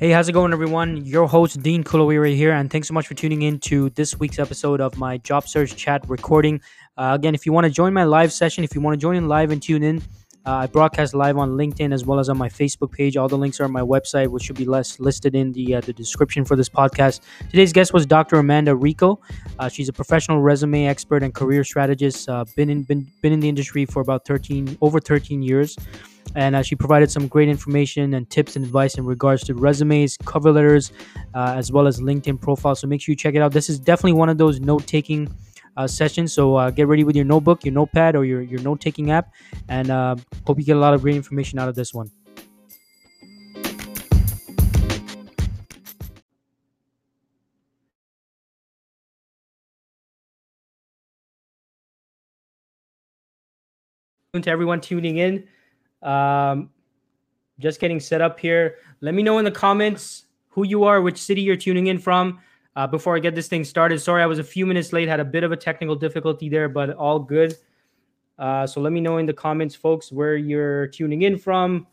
Hey, how's it going, everyone? Your host, Dean Kulaweera here, and thanks so much for tuning in to this week's episode of my job search chat recording. Uh, again, if you want to join my live session, if you want to join in live and tune in, uh, I broadcast live on LinkedIn as well as on my Facebook page. All the links are on my website, which should be less listed in the uh, the description for this podcast. Today's guest was Dr. Amanda Rico. Uh, she's a professional resume expert and career strategist. Uh, been in been been in the industry for about 13 over 13 years and uh, she provided some great information and tips and advice in regards to resumes, cover letters, uh, as well as LinkedIn profiles. So make sure you check it out. This is definitely one of those note taking uh, sessions. So uh, get ready with your notebook, your notepad, or your, your note taking app, and uh, hope you get a lot of great information out of this one. To everyone tuning in. Um, just getting set up here. Let me know in the comments who you are, which city you're tuning in from. Uh, before I get this thing started, sorry I was a few minutes late, had a bit of a technical difficulty there, but all good. Uh, so let me know in the comments, folks, where you're tuning in from,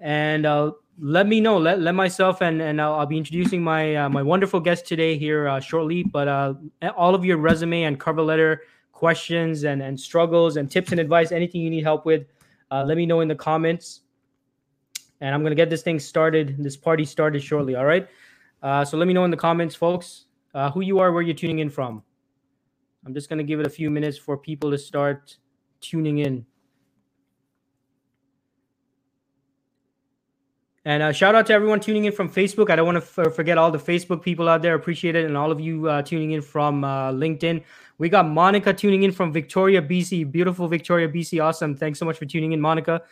and uh, let me know. Let, let myself and and I'll, I'll be introducing my uh, my wonderful guest today here uh, shortly. But uh, all of your resume and cover letter questions and and struggles and tips and advice, anything you need help with, uh, let me know in the comments. And I'm going to get this thing started, this party started shortly. All right. Uh, so let me know in the comments, folks, uh, who you are, where you're tuning in from. I'm just going to give it a few minutes for people to start tuning in. And uh, shout out to everyone tuning in from Facebook. I don't want to f- forget all the Facebook people out there. Appreciate it. And all of you uh, tuning in from uh, LinkedIn. We got Monica tuning in from Victoria, BC. Beautiful Victoria, BC. Awesome. Thanks so much for tuning in, Monica.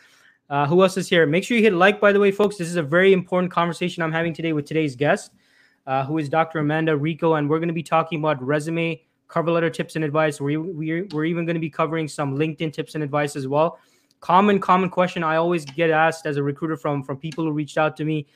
Uh, who else is here? Make sure you hit like, by the way, folks. This is a very important conversation I'm having today with today's guest, uh, who is Dr. Amanda Rico. And we're going to be talking about resume, cover letter tips and advice. We, we, we're even going to be covering some LinkedIn tips and advice as well. Common, common question I always get asked as a recruiter from, from people who reached out to me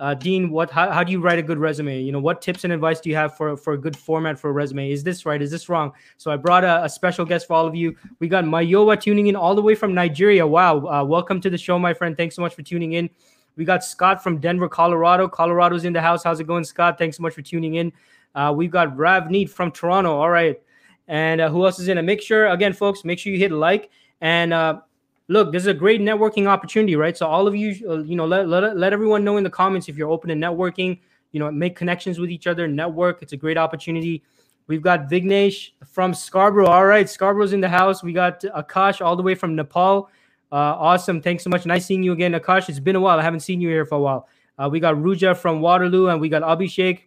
uh, Dean, what how, how do you write a good resume? You know, what tips and advice do you have for for a good format for a resume? Is this right? Is this wrong? So I brought a, a special guest for all of you. We got Mayowa tuning in all the way from Nigeria. Wow, uh, welcome to the show, my friend. Thanks so much for tuning in. We got Scott from Denver, Colorado. Colorado's in the house. How's it going, Scott? Thanks so much for tuning in. Uh, we've got Ravneet from Toronto. All right. And uh, who else is in? Make sure, again, folks, make sure you hit like. And uh, look, this is a great networking opportunity, right? So all of you, uh, you know, let, let let everyone know in the comments if you're open to networking. You know, make connections with each other, network. It's a great opportunity. We've got Vignesh from Scarborough. All right, Scarborough's in the house. We got Akash all the way from Nepal. Uh, awesome. Thanks so much. Nice seeing you again, Akash. It's been a while. I haven't seen you here for a while. Uh, we got Ruja from Waterloo, and we got Abhishek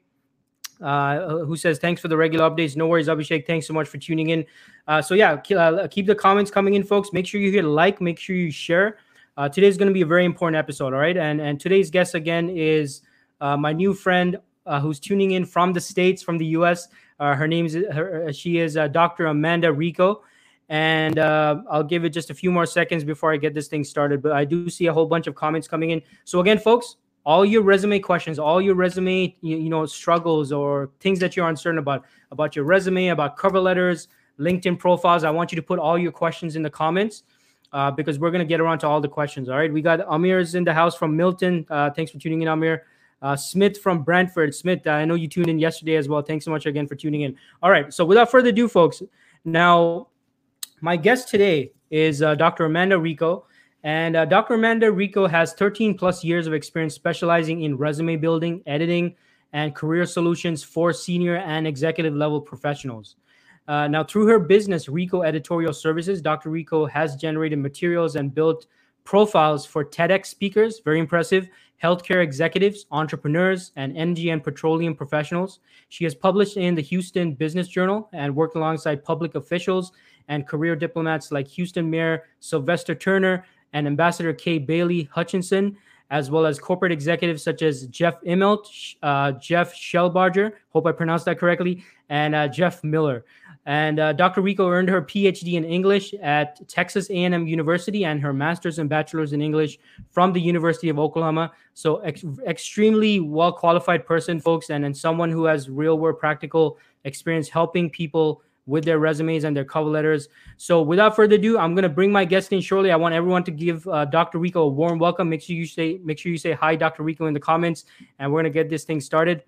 uh, who says thanks for the regular updates. No worries, Abhishek. Thanks so much for tuning in. Uh, so yeah, uh, keep the comments coming in, folks. Make sure you hit like. Make sure you share. Uh, today's going to be a very important episode. All right, and and today's guest again is uh, my new friend uh, who's tuning in from the states, from the U.S. her name is her, she is Dr. Amanda Rico. And I'll give it just a few more seconds before I get this thing started. But I do see a whole bunch of comments coming in. So again, folks, all your resume questions, all your resume, you, you, know, struggles or things that you're uncertain about, about your resume, about cover letters, LinkedIn profiles. I want you to put all your questions in the comments uh, because we're going to get around to all the questions. All right. We got Amir's in the house from Milton. Uh, thanks for tuning in, Amir. Uh, Smith from Brantford. Smith, I know you tuned in yesterday as well. Thanks so much again for tuning in. All right. So without further ado, folks, now my guest today is uh, Dr. Amanda Rico. And uh, Dr. Amanda Rico has 13 plus years of experience specializing in resume building, editing, and career solutions for senior and executive level professionals. Uh, now, through her business, Rico Editorial Services, Dr. Rico has generated materials and built profiles for TEDx speakers, very impressive, healthcare executives, entrepreneurs, and energy and petroleum professionals. She has published in the Houston Business Journal and worked alongside public officials and career diplomats like Houston Mayor Sylvester Turner and Ambassador Kay Bailey Hutchinson, as well as corporate executives such as Jeff Immelt, uh, Jeff Shellebarger, hope I pronounced that correctly, and uh, Jeff Miller. And uh, Dr. Rico earned her PhD in English at Texas A&M University and her master's and bachelor's in English from the University of Oklahoma. So ex- extremely well qualified person, folks, and, and someone who has real world practical experience helping people with their resumes and their cover letters. So without further ado, I'm gonna bring my guest in shortly. I want everyone to give uh, Dr. Rico a warm welcome. Make sure you say make sure you say hi, Dr. Rico, in the comments, and we're gonna get this thing started.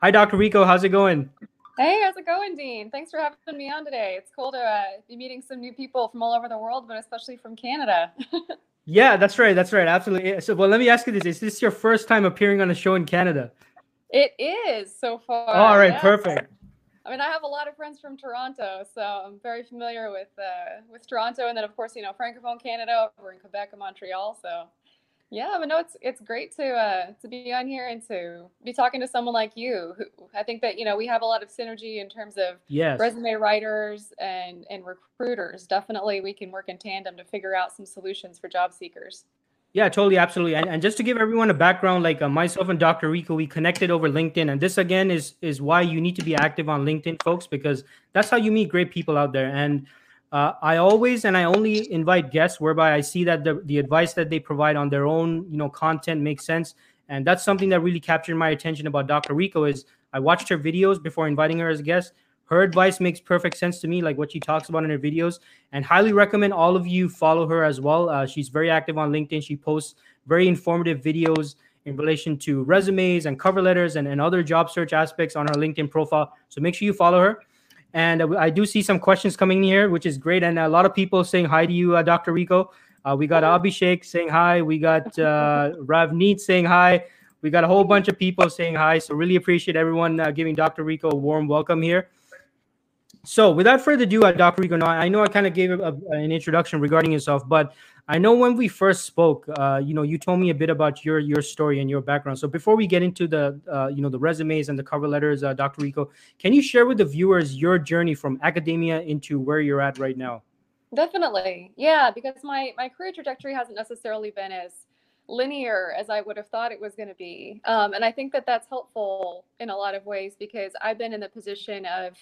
Hi, Dr. Rico. How's it going? Hey, how's it going, Dean? Thanks for having me on today. It's cool to uh, be meeting some new people from all over the world, but especially from Canada. yeah, that's right. That's right. Absolutely. So, well, let me ask you this: Is this your first time appearing on a show in Canada? It is so far. all right, perfect. I mean, I have a lot of friends from Toronto, so I'm very familiar with uh, with Toronto, and then of course, you know, Francophone Canada over in Quebec and Montreal. So, yeah, but no, it's it's great to uh, to be on here and to be talking to someone like you. Who I think that you know we have a lot of synergy in terms of yes. resume writers and and recruiters. Definitely, we can work in tandem to figure out some solutions for job seekers. Yeah, totally, absolutely. And, and just to give everyone a background, like uh, myself and Dr. Rico, we connected over LinkedIn, and this again is is why you need to be active on LinkedIn, folks, because that's how you meet great people out there. And uh, I always and I only invite guests whereby I see that the the advice that they provide on their own, you know, content makes sense. And that's something that really captured my attention about Dr. Rico is I watched her videos before inviting her as a guest her advice makes perfect sense to me, like what she talks about in her videos, and highly recommend all of you follow her as well. Uh, she's very active on LinkedIn. She posts very informative videos in relation to resumes and cover letters and, and other job search aspects on her LinkedIn profile. So make sure you follow her. And uh, I do see some questions coming in here, which is great. And a lot of people saying hi to you, uh, Dr. Rico. Uh, we got Abhishek saying hi. We got uh, Ravneet saying hi. We got a whole bunch of people saying hi. So really appreciate everyone uh, giving Dr. Rico a warm welcome here. So, without further ado, uh, Dr. Rico, now, I know I kind of gave a, a, an introduction regarding yourself, but I know when we first spoke, uh, you know, you told me a bit about your your story and your background. So, before we get into the, uh, you know, the resumes and the cover letters, uh, Dr. Rico, can you share with the viewers your journey from academia into where you're at right now? Definitely, yeah, because my my career trajectory hasn't necessarily been as linear as I would have thought it was going to be, um, and I think that that's helpful in a lot of ways because I've been in the position of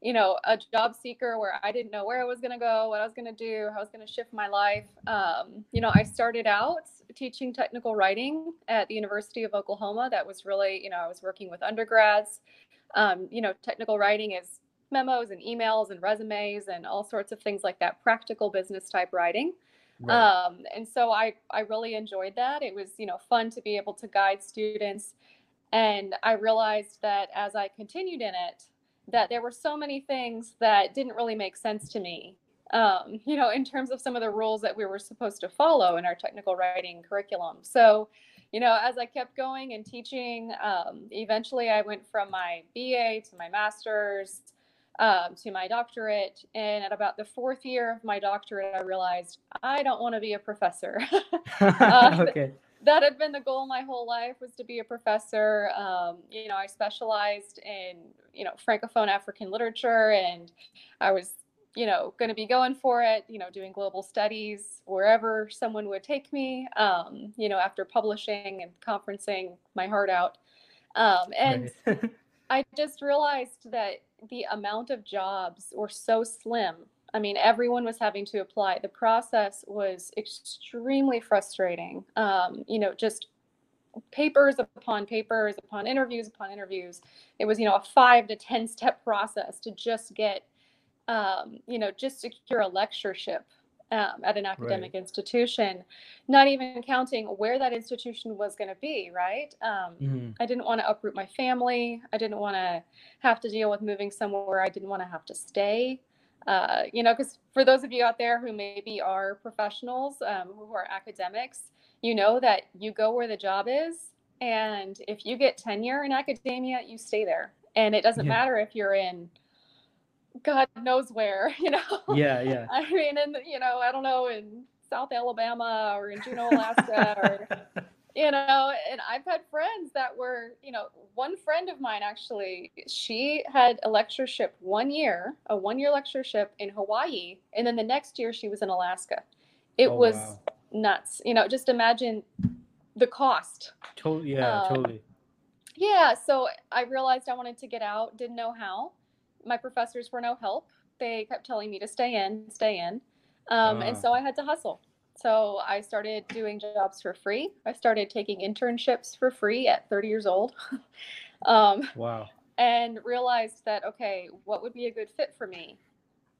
you know, a job seeker where I didn't know where I was going to go, what I was going to do, how I was going to shift my life. Um, you know, I started out teaching technical writing at the University of Oklahoma. That was really, you know, I was working with undergrads. Um, you know, technical writing is memos and emails and resumes and all sorts of things like that, practical business type writing. Right. Um, and so I, I really enjoyed that. It was, you know, fun to be able to guide students. And I realized that as I continued in it, that there were so many things that didn't really make sense to me. Um, you know, in terms of some of the rules that we were supposed to follow in our technical writing curriculum. So, you know, as I kept going and teaching, um, eventually I went from my BA to my master's um, to my doctorate. And at about the fourth year of my doctorate, I realized I don't want to be a professor. uh, okay that had been the goal my whole life was to be a professor. Um, you know, I specialized in you know francophone African literature, and I was you know going to be going for it. You know, doing global studies wherever someone would take me. Um, you know, after publishing and conferencing my heart out, um, and I just realized that the amount of jobs were so slim I mean, everyone was having to apply. The process was extremely frustrating. Um, you know, just papers upon papers upon interviews upon interviews. It was, you know, a five to 10 step process to just get, um, you know, just secure a lectureship um, at an academic right. institution, not even counting where that institution was going to be, right? Um, mm-hmm. I didn't want to uproot my family. I didn't want to have to deal with moving somewhere I didn't want to have to stay. Uh, you know, because for those of you out there who maybe are professionals, um, who are academics, you know that you go where the job is. And if you get tenure in academia, you stay there. And it doesn't yeah. matter if you're in God knows where, you know? Yeah, yeah. I mean, in, you know, I don't know, in South Alabama or in Juneau, Alaska or you know and i've had friends that were you know one friend of mine actually she had a lectureship one year a one year lectureship in hawaii and then the next year she was in alaska it oh, was wow. nuts you know just imagine the cost totally yeah um, totally yeah so i realized i wanted to get out didn't know how my professors were no help they kept telling me to stay in stay in um, uh. and ah. so i had to hustle so I started doing jobs for free. I started taking internships for free at 30 years old. um, wow. and realized that okay, what would be a good fit for me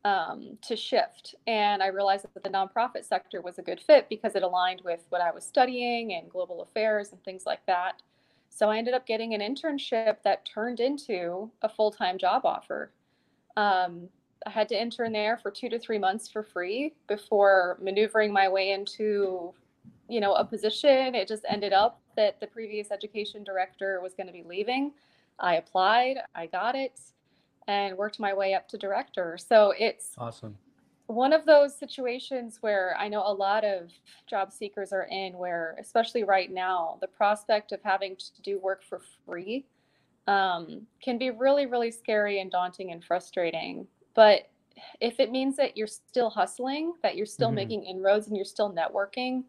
um, to shift? And I realized that the nonprofit sector was a good fit because it aligned with what I was studying and global affairs and things like that. So I ended up getting an internship that turned into a full time job offer. Um, I had to intern there for two to three months for free before maneuvering my way into, you know, a position. It just ended up that the previous education director was going to be leaving. I applied, I got it, and worked my way up to director. So it's awesome. One of those situations where I know a lot of job seekers are in, where, especially right now, the prospect of having to do work for free um, can be really, really scary and daunting and frustrating. But if it means that you're still hustling, that you're still mm-hmm. making inroads and you're still networking,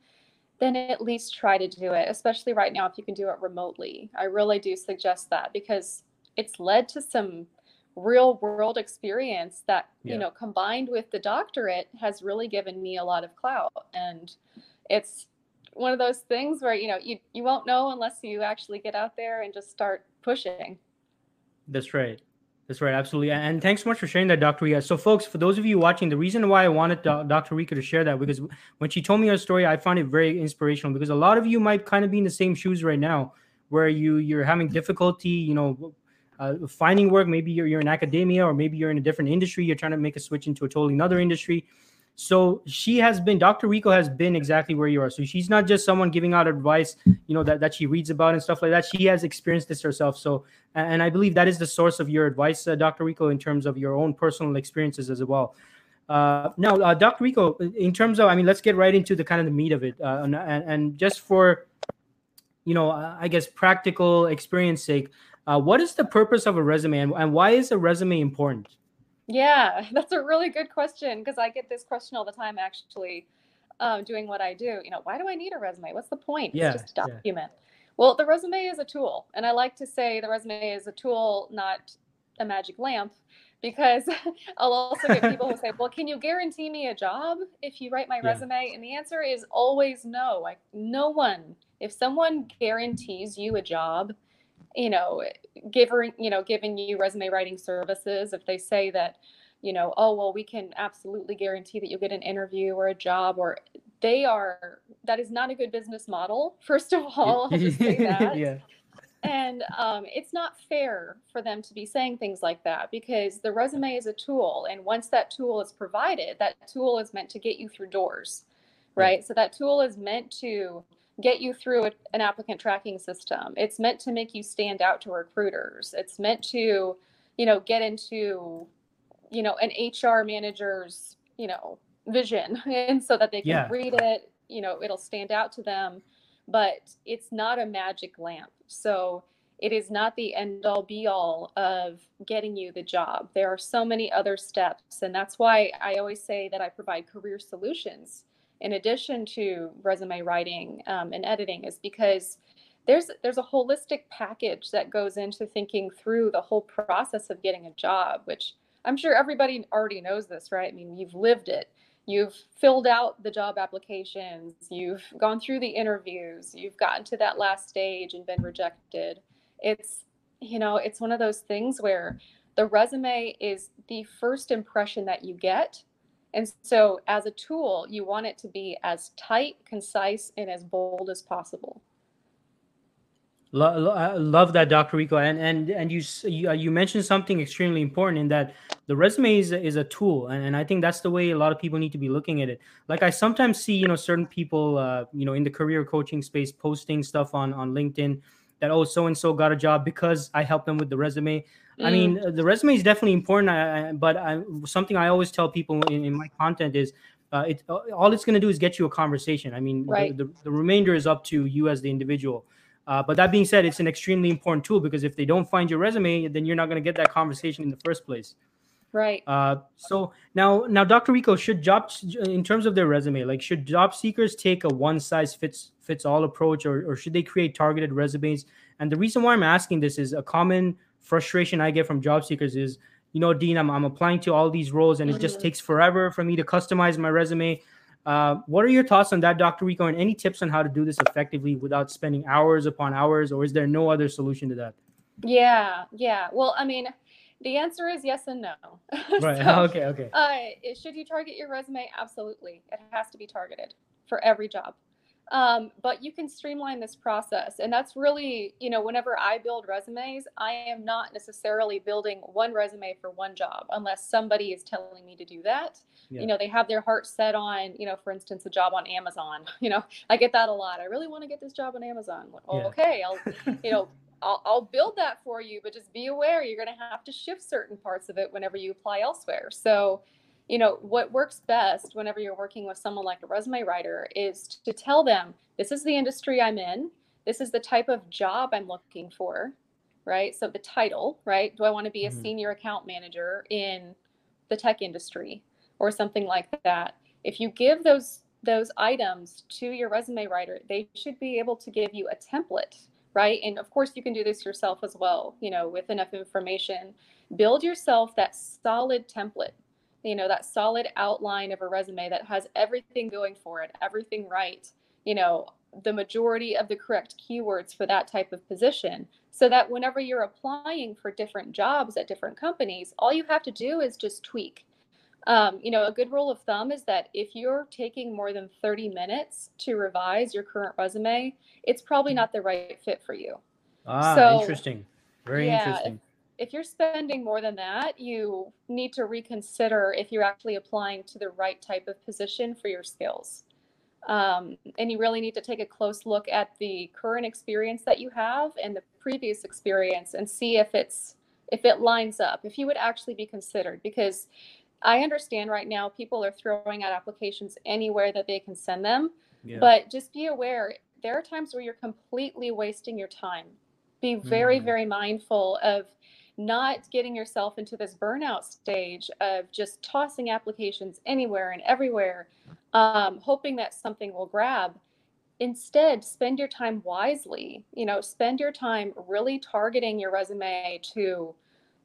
then at least try to do it, especially right now if you can do it remotely. I really do suggest that because it's led to some real world experience that, yeah. you know, combined with the doctorate has really given me a lot of clout. And it's one of those things where, you know, you, you won't know unless you actually get out there and just start pushing. That's right. That's right, absolutely. And thanks so much for sharing that, Dr. Rico. So, folks, for those of you watching, the reason why I wanted Dr. Rico to share that because when she told me her story, I found it very inspirational because a lot of you might kind of be in the same shoes right now, where you you're having difficulty, you know, uh, finding work. Maybe you're you're in academia, or maybe you're in a different industry. You're trying to make a switch into a totally another industry. So she has been, Dr. Rico has been exactly where you are. So she's not just someone giving out advice, you know, that, that she reads about and stuff like that. She has experienced this herself. So, and I believe that is the source of your advice, uh, Dr. Rico, in terms of your own personal experiences as well. Uh, now, uh, Dr. Rico, in terms of, I mean, let's get right into the kind of the meat of it. Uh, and, and, just for, you know, I guess practical experience sake, uh, what is the purpose of a resume and, and why is a resume important? Yeah, that's a really good question because I get this question all the time actually um, doing what I do. You know, why do I need a resume? What's the point? Yeah, it's just a document. Yeah. Well, the resume is a tool. And I like to say the resume is a tool, not a magic lamp, because I'll also get people who say, Well, can you guarantee me a job if you write my yeah. resume? And the answer is always no. Like, no one, if someone guarantees you a job, you know, giving, you know, giving you resume writing services, if they say that, you know, oh, well, we can absolutely guarantee that you'll get an interview or a job, or they are, that is not a good business model. First of all, I'll just say that. yeah. And um, it's not fair for them to be saying things like that because the resume is a tool. And once that tool is provided, that tool is meant to get you through doors, right? So that tool is meant to get you through a, an applicant tracking system. It's meant to make you stand out to recruiters. It's meant to, you know, get into, you know, an HR manager's, you know, vision and so that they can yeah. read it, you know, it'll stand out to them, but it's not a magic lamp. So it is not the end all be all of getting you the job. There are so many other steps. And that's why I always say that I provide career solutions in addition to resume writing um, and editing is because there's there's a holistic package that goes into thinking through the whole process of getting a job which i'm sure everybody already knows this right? I mean you've lived it. You've filled out the job applications. You've gone through the interviews. You've gotten to that last stage and been rejected. It's you know it's one of those things where the resume is the first impression that you get and so, as a tool, you want it to be as tight, concise, and as bold as possible. I love that, Dr. Rico, and and and you you, uh, you mentioned something extremely important in that the resume is, is a tool, and, and I think that's the way a lot of people need to be looking at it. Like I sometimes see, you know, certain people, uh, you know, in the career coaching space posting stuff on on LinkedIn that oh so and so got a job because I helped them with the resume. Mm. I mean, the resume is definitely important, I, but I, something I always tell people in, in my content is uh, it all it's going to do is get you a conversation. I mean, right. the, the, the, remainder is up to you as the individual. Uh, but that being said, it's an extremely important tool because if they don't find your resume, then you're not going to get that conversation in the first place. Right. Uh, so now, now, Dr. Rico, should jobs, in terms of their resume, like should job seekers take a one size fits fits all approach, or, or should they create targeted resumes? And the reason why I'm asking this is a common frustration I get from job seekers is, you know, Dean, I'm, I'm applying to all these roles and it just mm-hmm. takes forever for me to customize my resume. Uh, what are your thoughts on that, Dr. Rico, and any tips on how to do this effectively without spending hours upon hours, or is there no other solution to that? Yeah, yeah. Well, I mean, the answer is yes and no. Right. so, okay. Okay. Uh, should you target your resume? Absolutely. It has to be targeted for every job. Um, but you can streamline this process. And that's really, you know, whenever I build resumes, I am not necessarily building one resume for one job unless somebody is telling me to do that. Yeah. You know, they have their heart set on, you know, for instance, a job on Amazon. You know, I get that a lot. I really want to get this job on Amazon. Well, yeah. okay, I'll, you know, I'll, I'll build that for you, but just be aware you're going to have to shift certain parts of it whenever you apply elsewhere. So, you know, what works best whenever you're working with someone like a resume writer is to tell them, this is the industry I'm in, this is the type of job I'm looking for, right? So the title, right? Do I want to be a mm-hmm. senior account manager in the tech industry or something like that? If you give those those items to your resume writer, they should be able to give you a template, right? And of course you can do this yourself as well, you know, with enough information. Build yourself that solid template you know that solid outline of a resume that has everything going for it everything right you know the majority of the correct keywords for that type of position. So that whenever you're applying for different jobs at different companies all you have to do is just tweak. Um, you know a good rule of thumb is that if you're taking more than 30 minutes to revise your current resume it's probably not the right fit for you. Ah so, interesting. Very yeah, interesting if you're spending more than that, you need to reconsider if you're actually applying to the right type of position for your skills. Um, and you really need to take a close look at the current experience that you have and the previous experience and see if it's if it lines up, if you would actually be considered. Because I understand right now people are throwing out applications anywhere that they can send them, yeah. but just be aware there are times where you're completely wasting your time. Be very, mm. very mindful of not getting yourself into this burnout stage of just tossing applications anywhere and everywhere, um, hoping that something will grab. Instead, spend your time wisely. You know, spend your time really targeting your resume to,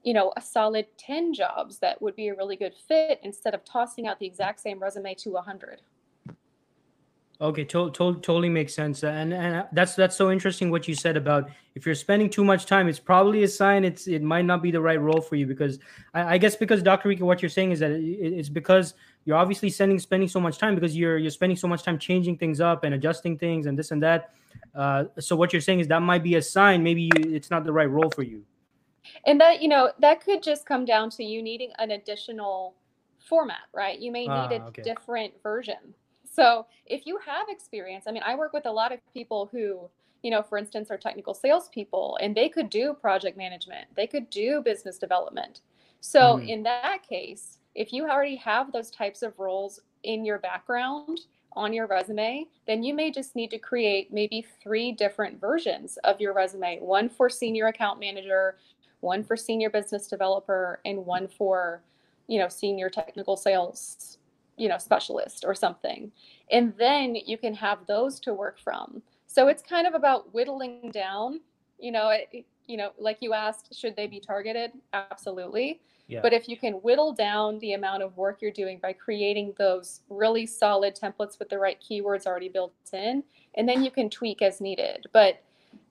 you know, a solid 10 jobs that would be a really good fit instead of tossing out the exact same resume to 100. Okay, to- to- totally makes sense, and and that's that's so interesting what you said about if you're spending too much time, it's probably a sign it's it might not be the right role for you because I, I guess because Dr. Rico, what you're saying is that it, it's because you're obviously spending spending so much time because you're you're spending so much time changing things up and adjusting things and this and that. Uh, so what you're saying is that might be a sign maybe you, it's not the right role for you. And that you know that could just come down to you needing an additional format, right? You may need ah, a okay. different version so if you have experience, I mean, I work with a lot of people who, you know, for instance, are technical salespeople and they could do project management, they could do business development. So mm. in that case, if you already have those types of roles in your background on your resume, then you may just need to create maybe three different versions of your resume one for senior account manager, one for senior business developer, and one for, you know, senior technical sales you know specialist or something. And then you can have those to work from. So it's kind of about whittling down you know it, you know like you asked should they be targeted? Absolutely. Yeah. but if you can whittle down the amount of work you're doing by creating those really solid templates with the right keywords already built in and then you can tweak as needed. But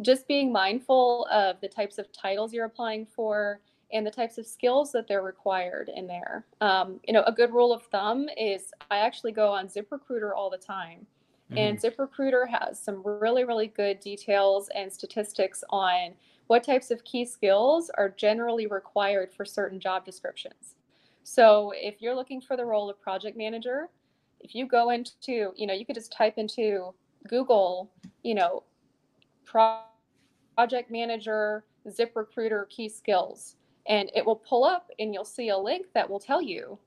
just being mindful of the types of titles you're applying for and the types of skills that they're required in there. Um, you know, a good rule of thumb is I actually go on ZipRecruiter all the time. Mm-hmm. And ZipRecruiter has some really, really good details and statistics on what types of key skills are generally required for certain job descriptions. So if you're looking for the role of project manager, if you go into, you know, you could just type into Google, you know, project manager, ZipRecruiter key skills and it will pull up and you'll see a link that will tell you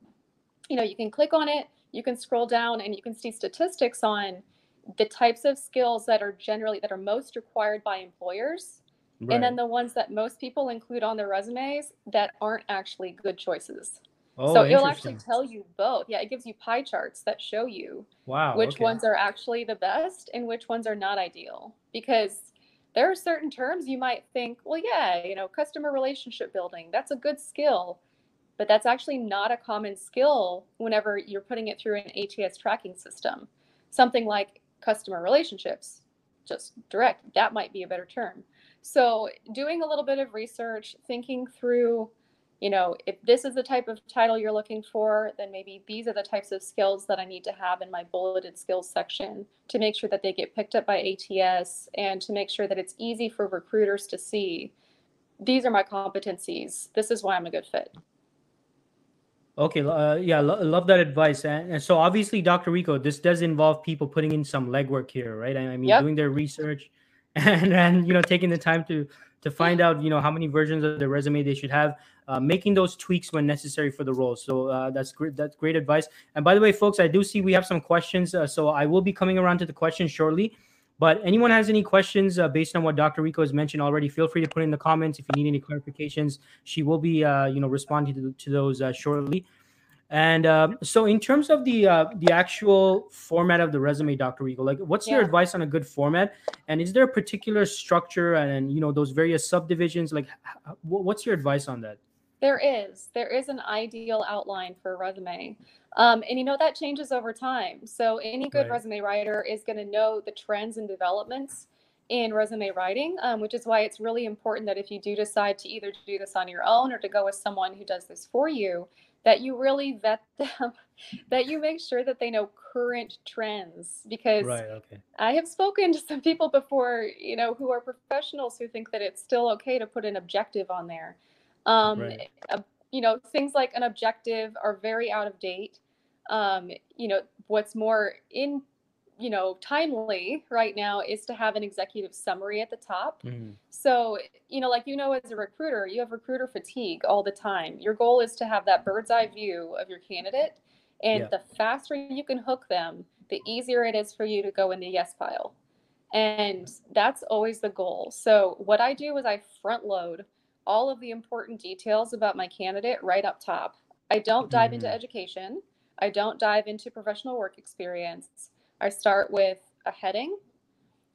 you know you can click on it you can scroll down and you can see statistics on the types of skills that are generally that are most required by employers. Right. and then the ones that most people include on their resumes that aren't actually good choices. Oh, so it'll actually tell you both. Yeah it gives you pie charts that show you wow which okay. ones are actually the best and which ones are not ideal. Because there are certain terms you might think, well, yeah, you know, customer relationship building, that's a good skill, but that's actually not a common skill whenever you're putting it through an ATS tracking system. Something like customer relationships, just direct, that might be a better term. So, doing a little bit of research, thinking through, you know, if this is the type of title you're looking for, then maybe these are the types of skills that I need to have in my bulleted skills section to make sure that they get picked up by ATS and to make sure that it's easy for recruiters to see these are my competencies. This is why I'm a good fit. Okay, uh, yeah, lo- love that advice. And, and, so, obviously, Dr. Rico, this does involve people putting in some legwork here, right? I, I mean, yep. doing their research, and and you know taking the time to to find out you know how many versions of the resume they should have uh, making those tweaks when necessary for the role. So uh, that's great that's great advice. And by the way folks i do see we have some questions uh, so i will be coming around to the questions shortly. But anyone has any questions uh, based on what dr rico has mentioned already feel free to put in the comments. If you need any clarifications she will be uh, you know responding to, to those uh, shortly and uh, so, in terms of the uh, the actual format of the resume, Dr. Rico, like, what's yeah. your advice on a good format? And is there a particular structure and you know those various subdivisions? Like, what's your advice on that? There is. There is an ideal outline for a resume. Um, and you know, that changes over time. So, any good right. resume writer is going to know the trends and developments in resume writing, um, which is why it's really important that if you do decide to either do this on your own or to go with someone who does this for you, that you really vet them, that you make sure that they know current trends. Because right, okay. I have spoken to some people before, you know, who are professionals who think that it's still okay to put an objective on there. Um, right. uh, you know, things like an objective are very out of date. Um, you know, what's more in you know timely right now is to have an executive summary at the top. Mm. so you know like you know as a recruiter you have recruiter fatigue all the time. Your goal is to have that bird's eye view of your candidate and yeah. the faster you can hook them the easier it is for you to go in the yes pile. And that's always the goal. So what i do is i front load all of the important details about my candidate right up top. I don't dive mm. into education. I don't dive into professional work experience I start with a heading,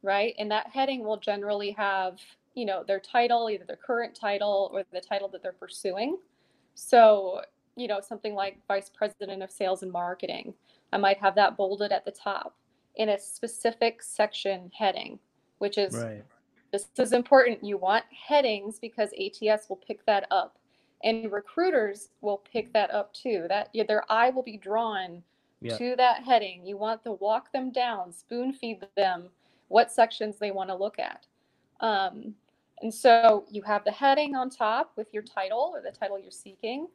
right? And that heading will generally have, you know, their title, either their current title or the title that they're pursuing. So, you know, something like Vice President of Sales and Marketing, I might have that bolded at the top in a specific section heading, which is right. this is important. You want headings because ATS will pick that up and recruiters will pick that up too. That their eye will be drawn yeah. to that heading. You want to walk them down, spoon feed them what sections they want to look at. Um, and so you have the heading on top with your title or the title you're seeking.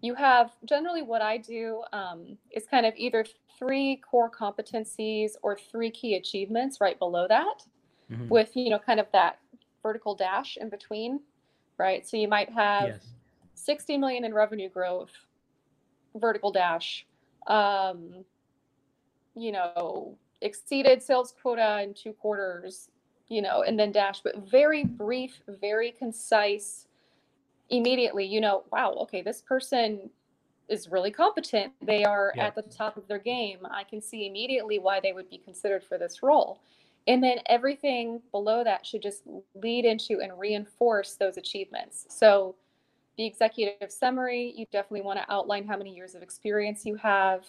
You have generally what I do um, is kind of either three core competencies or three key achievements right below that, mm-hmm. with you know kind of that vertical dash in between, right? So you might have yes. 60 million in revenue growth, vertical dash, um, you know, exceeded sales quota in two quarters, you know, and then dash, but very brief, very concise. Immediately, you know, wow, okay, this person is really competent. They are yeah. at the top of their game. I can see immediately why they would be considered for this role. And then everything below that should just lead into and reinforce those achievements. So the executive summary, you definitely want to outline how many years of experience you have.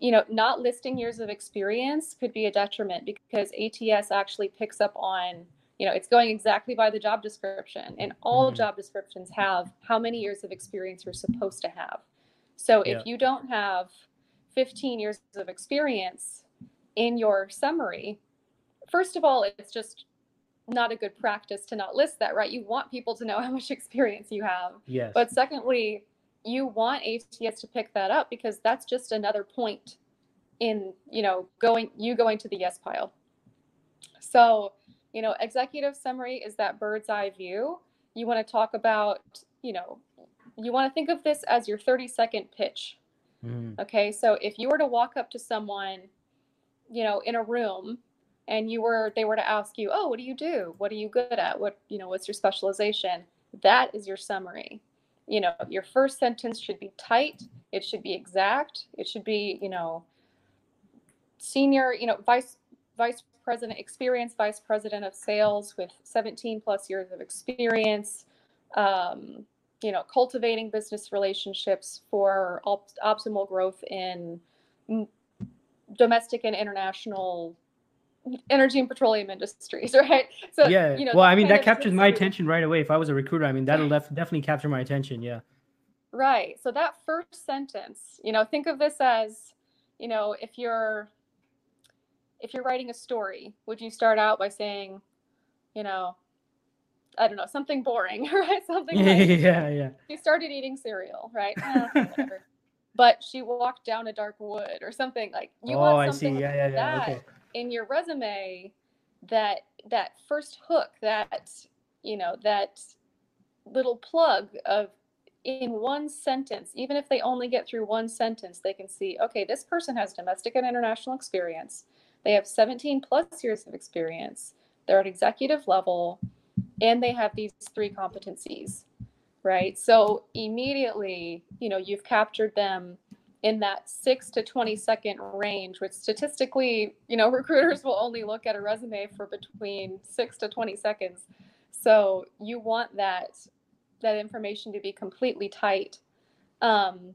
You know, not listing years of experience could be a detriment because ATS actually picks up on, you know, it's going exactly by the job description, and all mm-hmm. job descriptions have how many years of experience you're supposed to have. So if you don't have 15 years of experience in your summary, first of all, it's just not a good practice to not list that, right? You want people to know how much experience you have. Yes. But secondly, you want ATS to pick that up because that's just another point in, you know, going you going to the yes pile. So, you know, executive summary is that bird's eye view. You want to talk about, you know, you want to think of this as your 30 second pitch. Mm. Okay. So if you were to walk up to someone, you know, in a room and you were they were to ask you oh what do you do? What are you good at? What you know what's your specialization? That is your summary. You know your first sentence should be tight it should be exact it should be you know senior you know vice vice president experience vice president of sales with 17 plus years of experience um, you know cultivating business relationships for op- optimal growth in domestic and international energy and petroleum industries, right? So yeah, you know, well, I mean, that captures my attention right away. If I was a recruiter, I mean, that'll def- definitely capture my attention. Yeah. Right. So that first sentence, you know, think of this as, you know, if you're if you're writing a story, would you start out by saying, you know, I don't know, something boring, right? Something like, yeah, yeah. She started eating cereal, right? Eh, but she walked down a dark wood or something like you oh, want something I see. Yeah, yeah, yeah. That okay. In your resume that that first hook, that you know, that little plug of in one sentence, even if they only get through one sentence, they can see, okay, this person has domestic and international experience. They have 17 plus years of experience. They're at executive level and they have these three competencies, right? So immediately, you know, you've captured them in that six to 20 second range, which statistically, you know, recruiters will only look at a resume for between six to 20 seconds. So you want that that information to be completely tight. Um,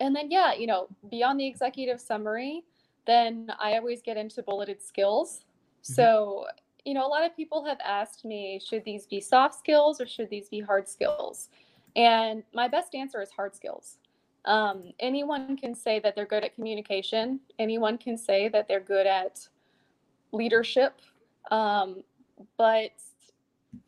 and then, yeah, you know, beyond the executive summary, then I always get into bulleted skills. Mm-hmm. So, you know, a lot of people have asked me, should these be soft skills or should these be hard skills? And my best answer is hard skills. Um, anyone can say that they're good at communication. Anyone can say that they're good at leadership. Um, but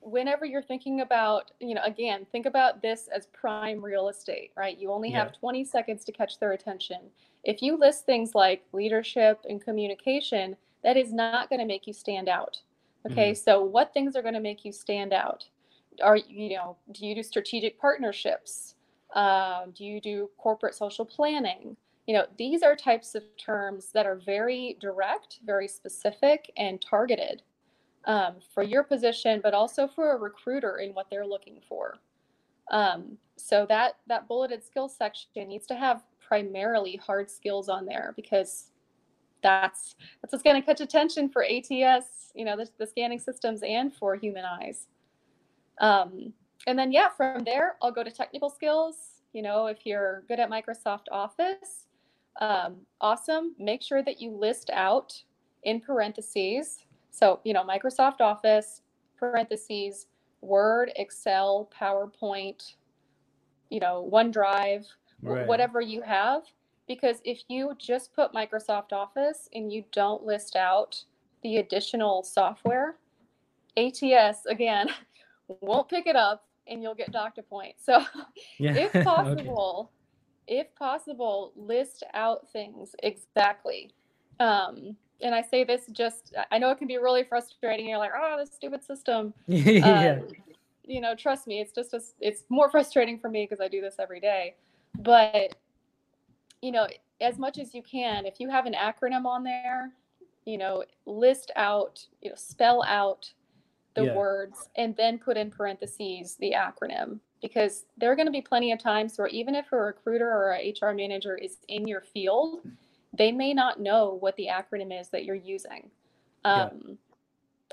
whenever you're thinking about, you know, again, think about this as prime real estate, right? You only yeah. have 20 seconds to catch their attention. If you list things like leadership and communication, that is not going to make you stand out. Okay, mm-hmm. so what things are going to make you stand out? Are you know, do you do strategic partnerships? Um, do you do corporate social planning? You know, these are types of terms that are very direct, very specific, and targeted um, for your position, but also for a recruiter in what they're looking for. Um, so that that bulleted skills section needs to have primarily hard skills on there because that's that's what's going to catch attention for ATS, you know, the, the scanning systems and for human eyes. Um, and then yeah, from there I'll go to technical skills. You know, if you're good at Microsoft Office, um, awesome. Make sure that you list out in parentheses so, you know, Microsoft Office, parentheses, Word, Excel, PowerPoint, you know, OneDrive, right. whatever you have. Because if you just put Microsoft Office and you don't list out the additional software, ATS, again, won't pick it up and you'll get doctor points. So, yeah. if possible, okay. if possible, list out things exactly. Um, and I say this just I know it can be really frustrating. You're like, oh, this stupid system. yeah. Um, you know, trust me, it's just a, it's more frustrating for me because I do this every day. But you know, as much as you can, if you have an acronym on there, you know, list out, you know, spell out the yeah. words and then put in parentheses the acronym because there are going to be plenty of times where even if a recruiter or a HR manager is in your field, they may not know what the acronym is that you're using. Um, yeah.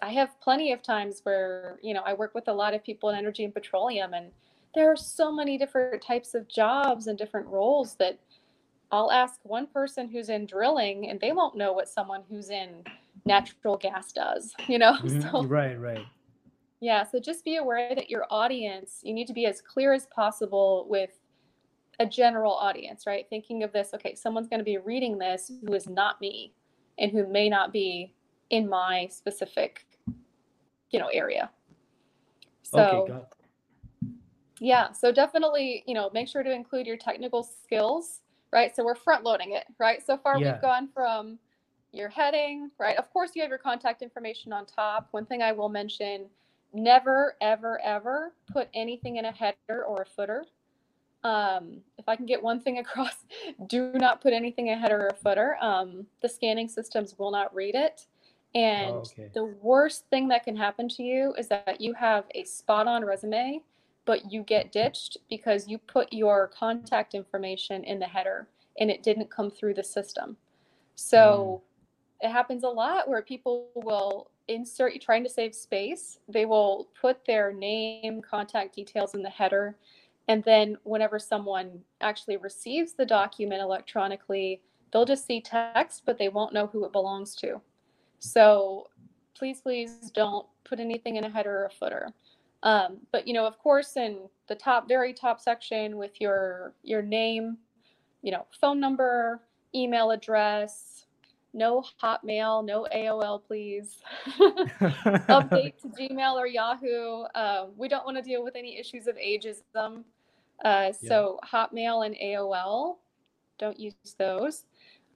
I have plenty of times where, you know, I work with a lot of people in energy and petroleum, and there are so many different types of jobs and different roles that I'll ask one person who's in drilling, and they won't know what someone who's in natural gas does, you know? Mm-hmm. So, right, right. Yeah, so just be aware that your audience, you need to be as clear as possible with a general audience, right? Thinking of this, okay, someone's going to be reading this who is not me and who may not be in my specific, you know, area. So, okay, yeah, so definitely, you know, make sure to include your technical skills, right? So we're front loading it, right? So far, yeah. we've gone from your heading, right? Of course, you have your contact information on top. One thing I will mention never, ever, ever put anything in a header or a footer um, if I can get one thing across, do not put anything a header or a footer. Um, the scanning systems will not read it. And oh, okay. the worst thing that can happen to you is that you have a spot on resume, but you get ditched because you put your contact information in the header and it didn't come through the system. So mm. It happens a lot where people will insert, trying to save space, they will put their name, contact details in the header and then whenever someone actually receives the document electronically, they'll just see text, but they won't know who it belongs to. So please, please don't put anything in a header or a footer. Um, but you know, of course, in the top, very top section with your your name, you know, phone number, email address, no Hotmail, no AOL, please. Update to Gmail or Yahoo. Uh, we don't want to deal with any issues of ageism. Uh, so yeah. Hotmail and AOL, don't use those.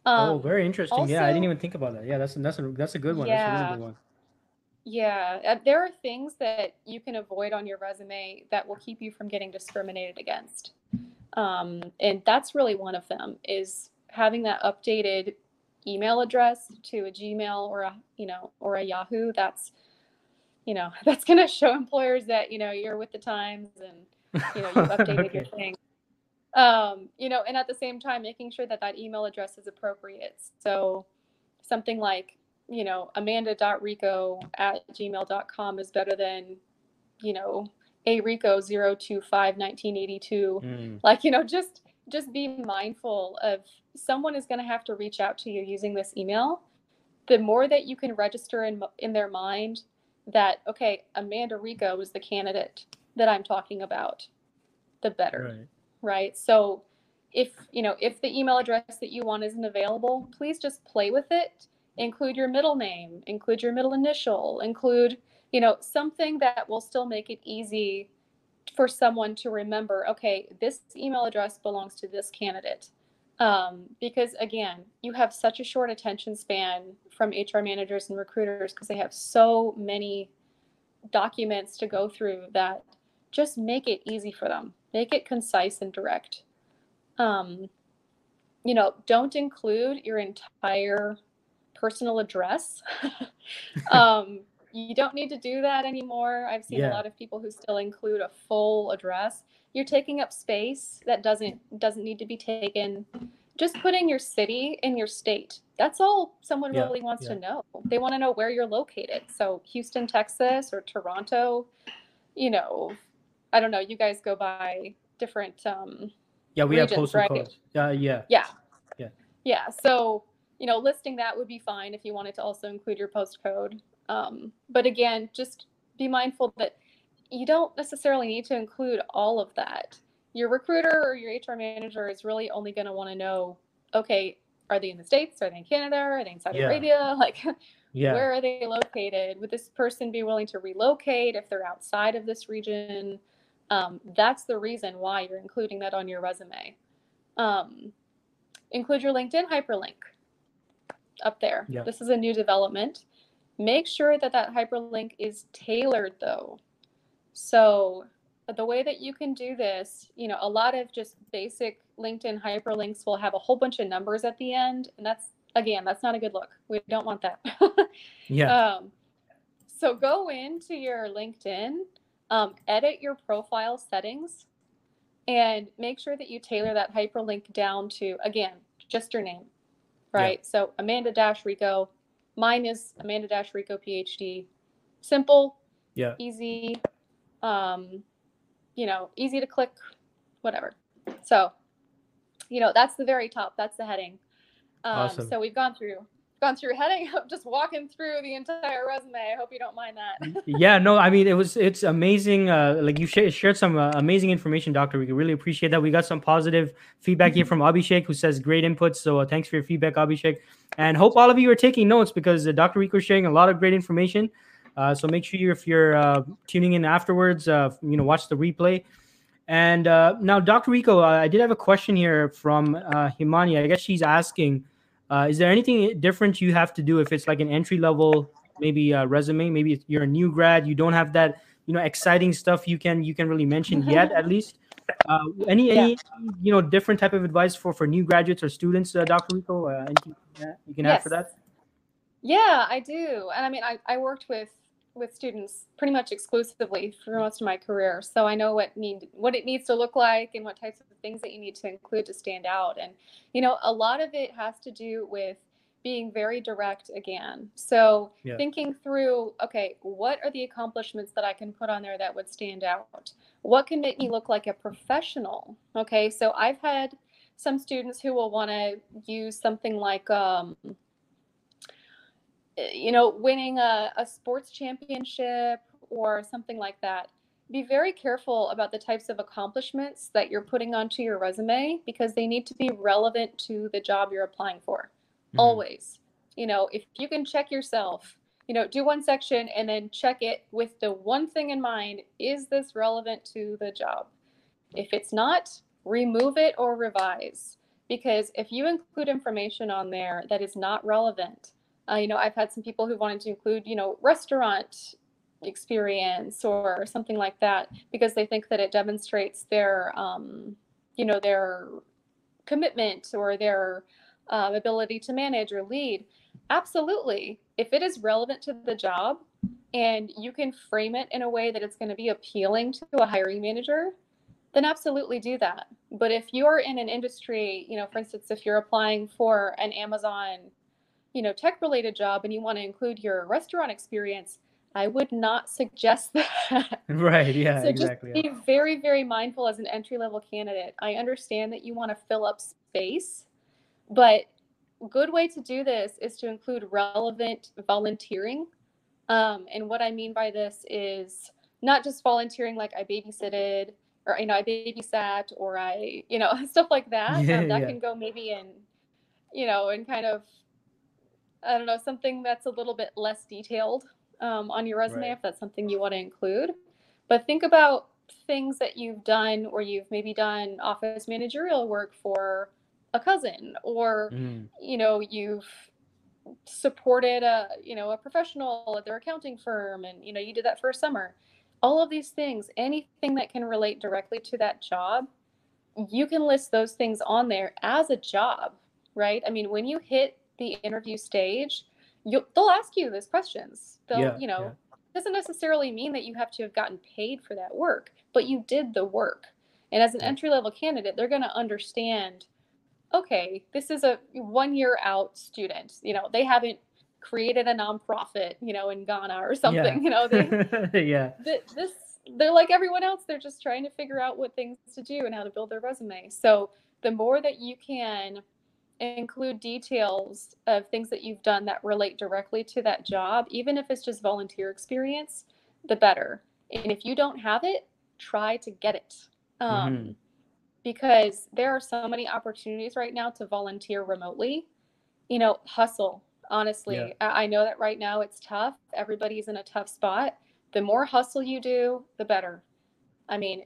Oh, um, oh, very interesting. Also, yeah, I didn't even think about that. Yeah, that's that's a that's a good one. Yeah. That's a really good one. Yeah, uh, there are things that you can avoid on your resume that will keep you from getting discriminated against. Um, and that's really one of them is having that updated email address to a Gmail or a, you know, or a Yahoo. That's, you know, that's going to show employers that, you know, you're with the times and, you know, you've updated okay. your thing. Um, you know, and at the same time, making sure that that email address is appropriate. So something like you know, amanda.rico at gmail.com is better than, you know, a rico 025 1982. Mm. Like, you know, just just be mindful of someone is going to have to reach out to you using this email. The more that you can register in in their mind that okay, Amanda Rico is the candidate that I'm talking about, the better. Right. right? So if, you know, if the email address that you want isn't available, please just play with it include your middle name, include your middle initial, include, you know, something that will still make it easy for someone to remember, okay, this email address belongs to this candidate. Um, because again, you have such a short attention span from HR managers and recruiters because they have so many documents to go through that just make it easy for them, make it concise and direct. Um, you know, don't include your entire personal address. um, you don't need to do that anymore. I've seen yeah. a lot of people who still include a full address. You're taking up space that doesn't doesn't need to be taken. Just put in your city and your state. That's all someone yeah. really wants yeah. to know. They want to know where you're located. So Houston, Texas, or Toronto. You know, I don't know. You guys go by different. Um, yeah, we regions, have postal right? codes. Uh, yeah. Yeah. Yeah. Yeah. So you know, listing that would be fine if you wanted to also include your postcode. Um, but again, just be mindful that you don't necessarily need to include all of that. Your recruiter or your HR manager is really only going to want to know, okay, are they in the States? Are they in Canada? Are they in Saudi yeah. Arabia? Like, yeah. where are they located? Would this person be willing to relocate if they're outside of this region? Um, that's the reason why you're including that on your resume. Um, include your LinkedIn hyperlink up there. Yeah. This is a new development. Make sure that that hyperlink is tailored though. So the way that you can do this, you know, a lot of just basic LinkedIn hyperlinks will have a whole bunch of numbers at the end. And that's, again, that's not a good look. We don't want that. yeah. Um, so go into your LinkedIn, um, edit your profile settings, and make sure that you tailor that hyperlink down to, again, just your name right? Yeah. So Amanda Dash Rico, mine is Amanda Dash Rico PhD. Simple, yeah, easy, um, you know, easy to click, whatever. So, you know, that's the very top. That's the heading. Um, awesome. So we've gone through gone through heading up just walking through the entire resume. I hope you don't mind that. Yeah no i mean it was it's amazing uh like you sh- shared some uh, amazing information dr we really appreciate that. We got some positive feedback here from abhishek who says great input. So uh, thanks for your feedback abhishek. And hope all of you are taking notes because uh, dr rico is sharing a lot of great information. Uh, so make sure you if you're uh, tuning in afterwards uh, you know watch the replay. And uh, now dr rico uh, i did have a question here from uh, himani. I guess she's asking uh, is there anything different you have to do if it's like an entry level, maybe a resume? Maybe you're a new grad, you don't have that, you know, exciting stuff you can you can really mention yet, at least. Uh, any yeah. any you know different type of advice for for new graduates or students, uh, Dr. Rico? Uh, anything you can yes. add for that? Yeah, I do, and I mean, I I worked with with students pretty much exclusively for most of my career. So I know what need what it needs to look like and what types of things that you need to include to stand out. And you know, a lot of it has to do with being very direct again. So yeah. thinking through, okay, what are the accomplishments that I can put on there that would stand out? What can make me look like a professional? Okay, so I've had some students who will want to use something like um, you know, winning a, a sports championship or something like that, be very careful about the types of accomplishments that you're putting onto your resume because they need to be relevant to the job you're applying for. Mm-hmm. Always. You know, if you can check yourself, you know, do one section and then check it with the one thing in mind is this relevant to the job? If it's not, remove it or revise. Because if you include information on there that is not relevant, uh, you know, I've had some people who wanted to include, you know, restaurant experience or something like that because they think that it demonstrates their, um, you know, their commitment or their uh, ability to manage or lead. Absolutely. If it is relevant to the job and you can frame it in a way that it's going to be appealing to a hiring manager, then absolutely do that. But if you're in an industry, you know, for instance, if you're applying for an Amazon, you know, tech related job and you want to include your restaurant experience, I would not suggest that. Right. Yeah. So exactly. Just be very, very mindful as an entry level candidate. I understand that you want to fill up space, but good way to do this is to include relevant volunteering. Um, and what I mean by this is not just volunteering like I babysitted or you know I babysat or I you know stuff like that. Yeah, um, that yeah. can go maybe in you know in kind of I don't know something that's a little bit less detailed um, on your resume right. if that's something you want to include. But think about things that you've done or you've maybe done office managerial work for a cousin or mm. you know you've supported a you know a professional at their accounting firm and you know you did that for a summer all of these things, anything that can relate directly to that job, you can list those things on there as a job, right? I mean, when you hit the interview stage, you they'll ask you those questions. They'll, yeah, you know, yeah. doesn't necessarily mean that you have to have gotten paid for that work, but you did the work. And as an entry level candidate, they're going to understand okay, this is a one year out student. You know, they haven't created a nonprofit, you know, in Ghana or something. Yeah. You know, they, yeah. this they're like everyone else. They're just trying to figure out what things to do and how to build their resume. So the more that you can include details of things that you've done that relate directly to that job, even if it's just volunteer experience, the better. And if you don't have it, try to get it. Um, mm-hmm. Because there are so many opportunities right now to volunteer remotely. You know, hustle, honestly. Yeah. I know that right now it's tough. Everybody's in a tough spot. The more hustle you do, the better. I mean,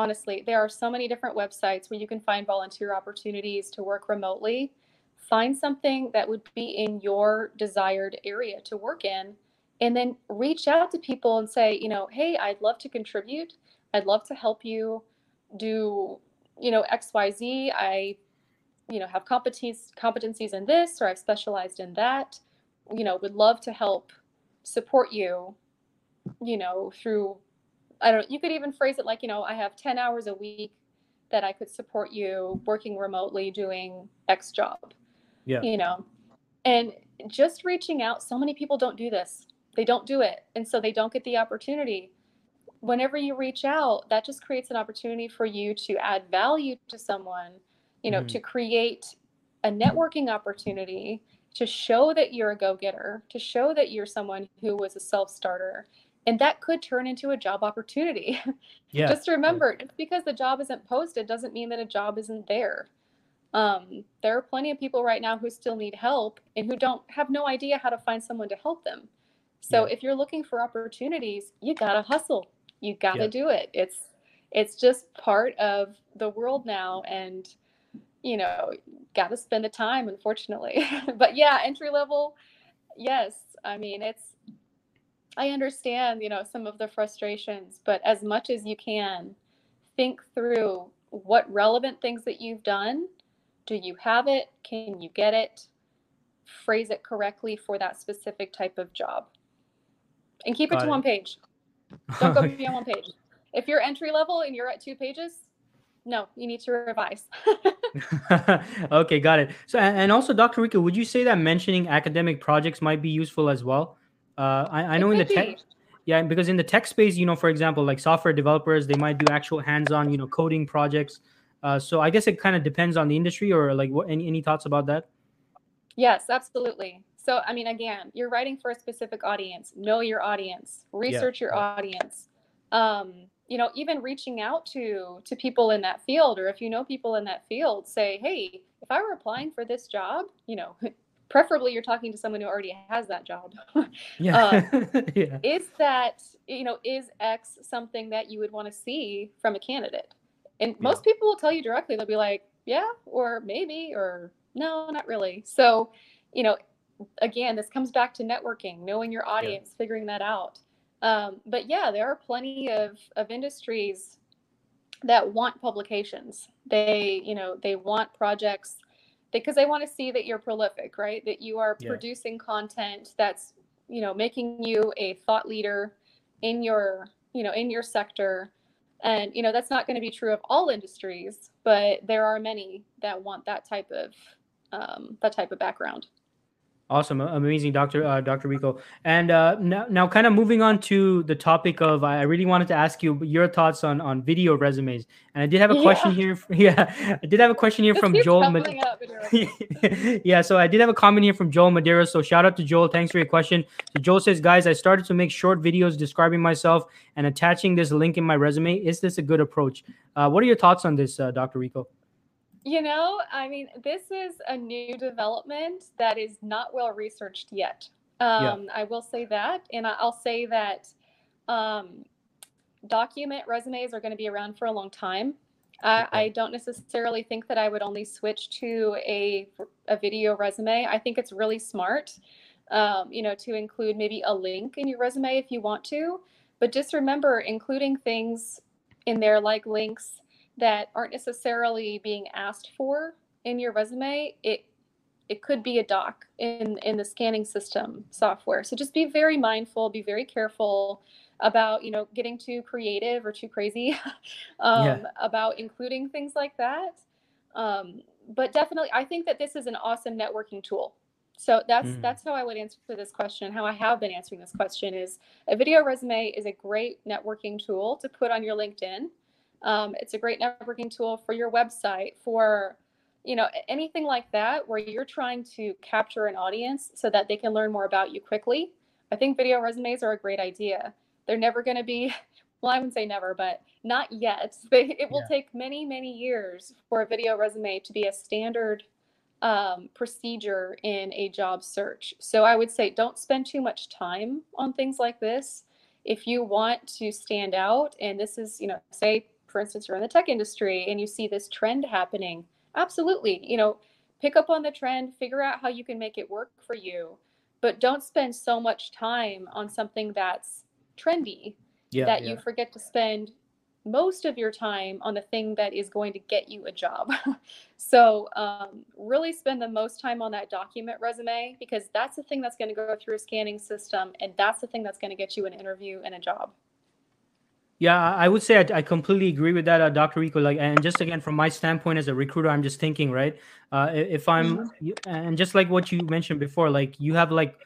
honestly, there are so many different websites where you can find volunteer opportunities to work remotely. Find something that would be in your desired area to work in, and then reach out to people and say, you know, hey, I'd love to contribute. I'd love to help you do, you know, XYZ. I you know have competencies competencies in this or I've specialized in that, you know, would love to help support you, you know, through I don't you could even phrase it like, you know, I have 10 hours a week that I could support you working remotely doing X job. Yeah. You know. And just reaching out, so many people don't do this. They don't do it. And so they don't get the opportunity. Whenever you reach out, that just creates an opportunity for you to add value to someone you know, mm-hmm. to create a networking opportunity to show that you're a go-getter, to show that you're someone who was a self-starter. And that could turn into a job opportunity. Yeah. just remember, yeah. just because the job isn't posted doesn't mean that a job isn't there. Um, there are plenty of people right now who still need help and who don't have no idea how to find someone to help them. So yeah. if you're looking for opportunities, you gotta hustle. You gotta yeah. do it. It's it's just part of the world now. And you know, got to spend the time, unfortunately. but yeah, entry level, yes. I mean, it's, I understand, you know, some of the frustrations, but as much as you can, think through what relevant things that you've done. Do you have it? Can you get it? Phrase it correctly for that specific type of job. And keep Got it to it. one page. Don't go beyond one page. If you're entry level and you're at two pages, no, you need to revise. okay, got it. So, and also, Dr. Rico, would you say that mentioning academic projects might be useful as well? Uh, I, I know in the tech, yeah, because in the tech space, you know, for example, like software developers, they might do actual hands-on, you know, coding projects. Uh, so I guess it kind of depends on the industry, or like, what? Any any thoughts about that? Yes, absolutely. So, I mean, again, you're writing for a specific audience. Know your audience. Research yeah. your audience. Um, you know, even reaching out to to people in that field, or if you know people in that field, say, hey, if I were applying for this job, you know, preferably you're talking to someone who already has that job. yeah. um, yeah. Is that you know is X something that you would want to see from a candidate? And yeah. most people will tell you directly. They'll be like, yeah, or maybe, or no, not really. So, you know, again, this comes back to networking, knowing your audience, yeah. figuring that out. Um, but yeah, there are plenty of, of industries that want publications. They, you know, they want projects because they want to see that you're prolific, right? That you are yeah. producing content that's, you know, making you a thought leader in your, you know, in your sector. And, you know, that's not going to be true of all industries, but there are many that want that type of um, that type of background. Awesome, amazing, Doctor uh, Doctor Rico. And uh, now, now, kind of moving on to the topic of, I really wanted to ask you your thoughts on on video resumes. And I did have a question yeah. here. Yeah, I did have a question here from Joel. Mad- yeah, so I did have a comment here from Joel Madeira. So shout out to Joel. Thanks for your question. So Joel says, guys, I started to make short videos describing myself and attaching this link in my resume. Is this a good approach? Uh, what are your thoughts on this, uh, Doctor Rico? You know, I mean, this is a new development that is not well researched yet. Um, yeah. I will say that. And I'll say that um, document resumes are going to be around for a long time. I, I, don't necessarily think that I would only switch to a, a video resume. I think it's really smart, um, you know, to include maybe a link in your resume if you want to. But just remember, including things in there like links that aren't necessarily being asked for in your resume, it it could be a doc in in the scanning system software. So just be very mindful, be very careful about you know getting too creative or too crazy um, yeah. about including things like that. Um, but definitely, I think that this is an awesome networking tool. So that's mm. that's how I would answer this question. How I have been answering this question is a video resume is a great networking tool to put on your LinkedIn. Um, it's a great networking tool for your website, for you know anything like that where you're trying to capture an audience so that they can learn more about you quickly. I think video resumes are a great idea. They're never going to be, well, I wouldn't say never, but not yet. it will yeah. take many, many years for a video resume to be a standard um, procedure in a job search. So I would say don't spend too much time on things like this. If you want to stand out, and this is, you know, say for instance, you're in the tech industry and you see this trend happening, absolutely, you know, pick up on the trend, figure out how you can make it work for you, but don't spend so much time on something that's trendy yeah, that yeah. you forget to spend most of your time on the thing that is going to get you a job. so, um, really spend the most time on that document resume because that's the thing that's going to go through a scanning system and that's the thing that's going to get you an interview and a job. Yeah, I would say I, I completely agree with that, uh, Dr. Rico. Like, and just again, from my standpoint as a recruiter, I'm just thinking, right? Uh, if I'm, mm-hmm. and just like what you mentioned before, like you have like,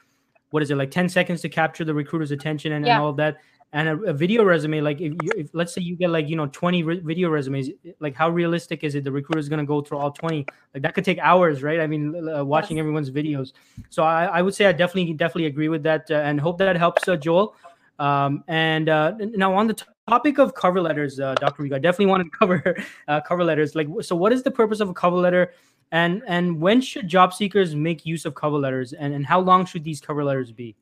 what is it, like 10 seconds to capture the recruiter's attention and, yeah. and all of that. And a, a, video resume, like if, you, if let's say you get like you know 20 re- video resumes, like how realistic is it? The recruiter is gonna go through all 20. Like that could take hours, right? I mean, uh, watching yes. everyone's videos. So I, I would say I definitely definitely agree with that, uh, and hope that helps, uh, Joel. Um, and uh, now on the t- topic of cover letters, uh, Dr. I definitely wanted to cover uh, cover letters. Like, so what is the purpose of a cover letter? And and when should job seekers make use of cover letters? And, and how long should these cover letters be?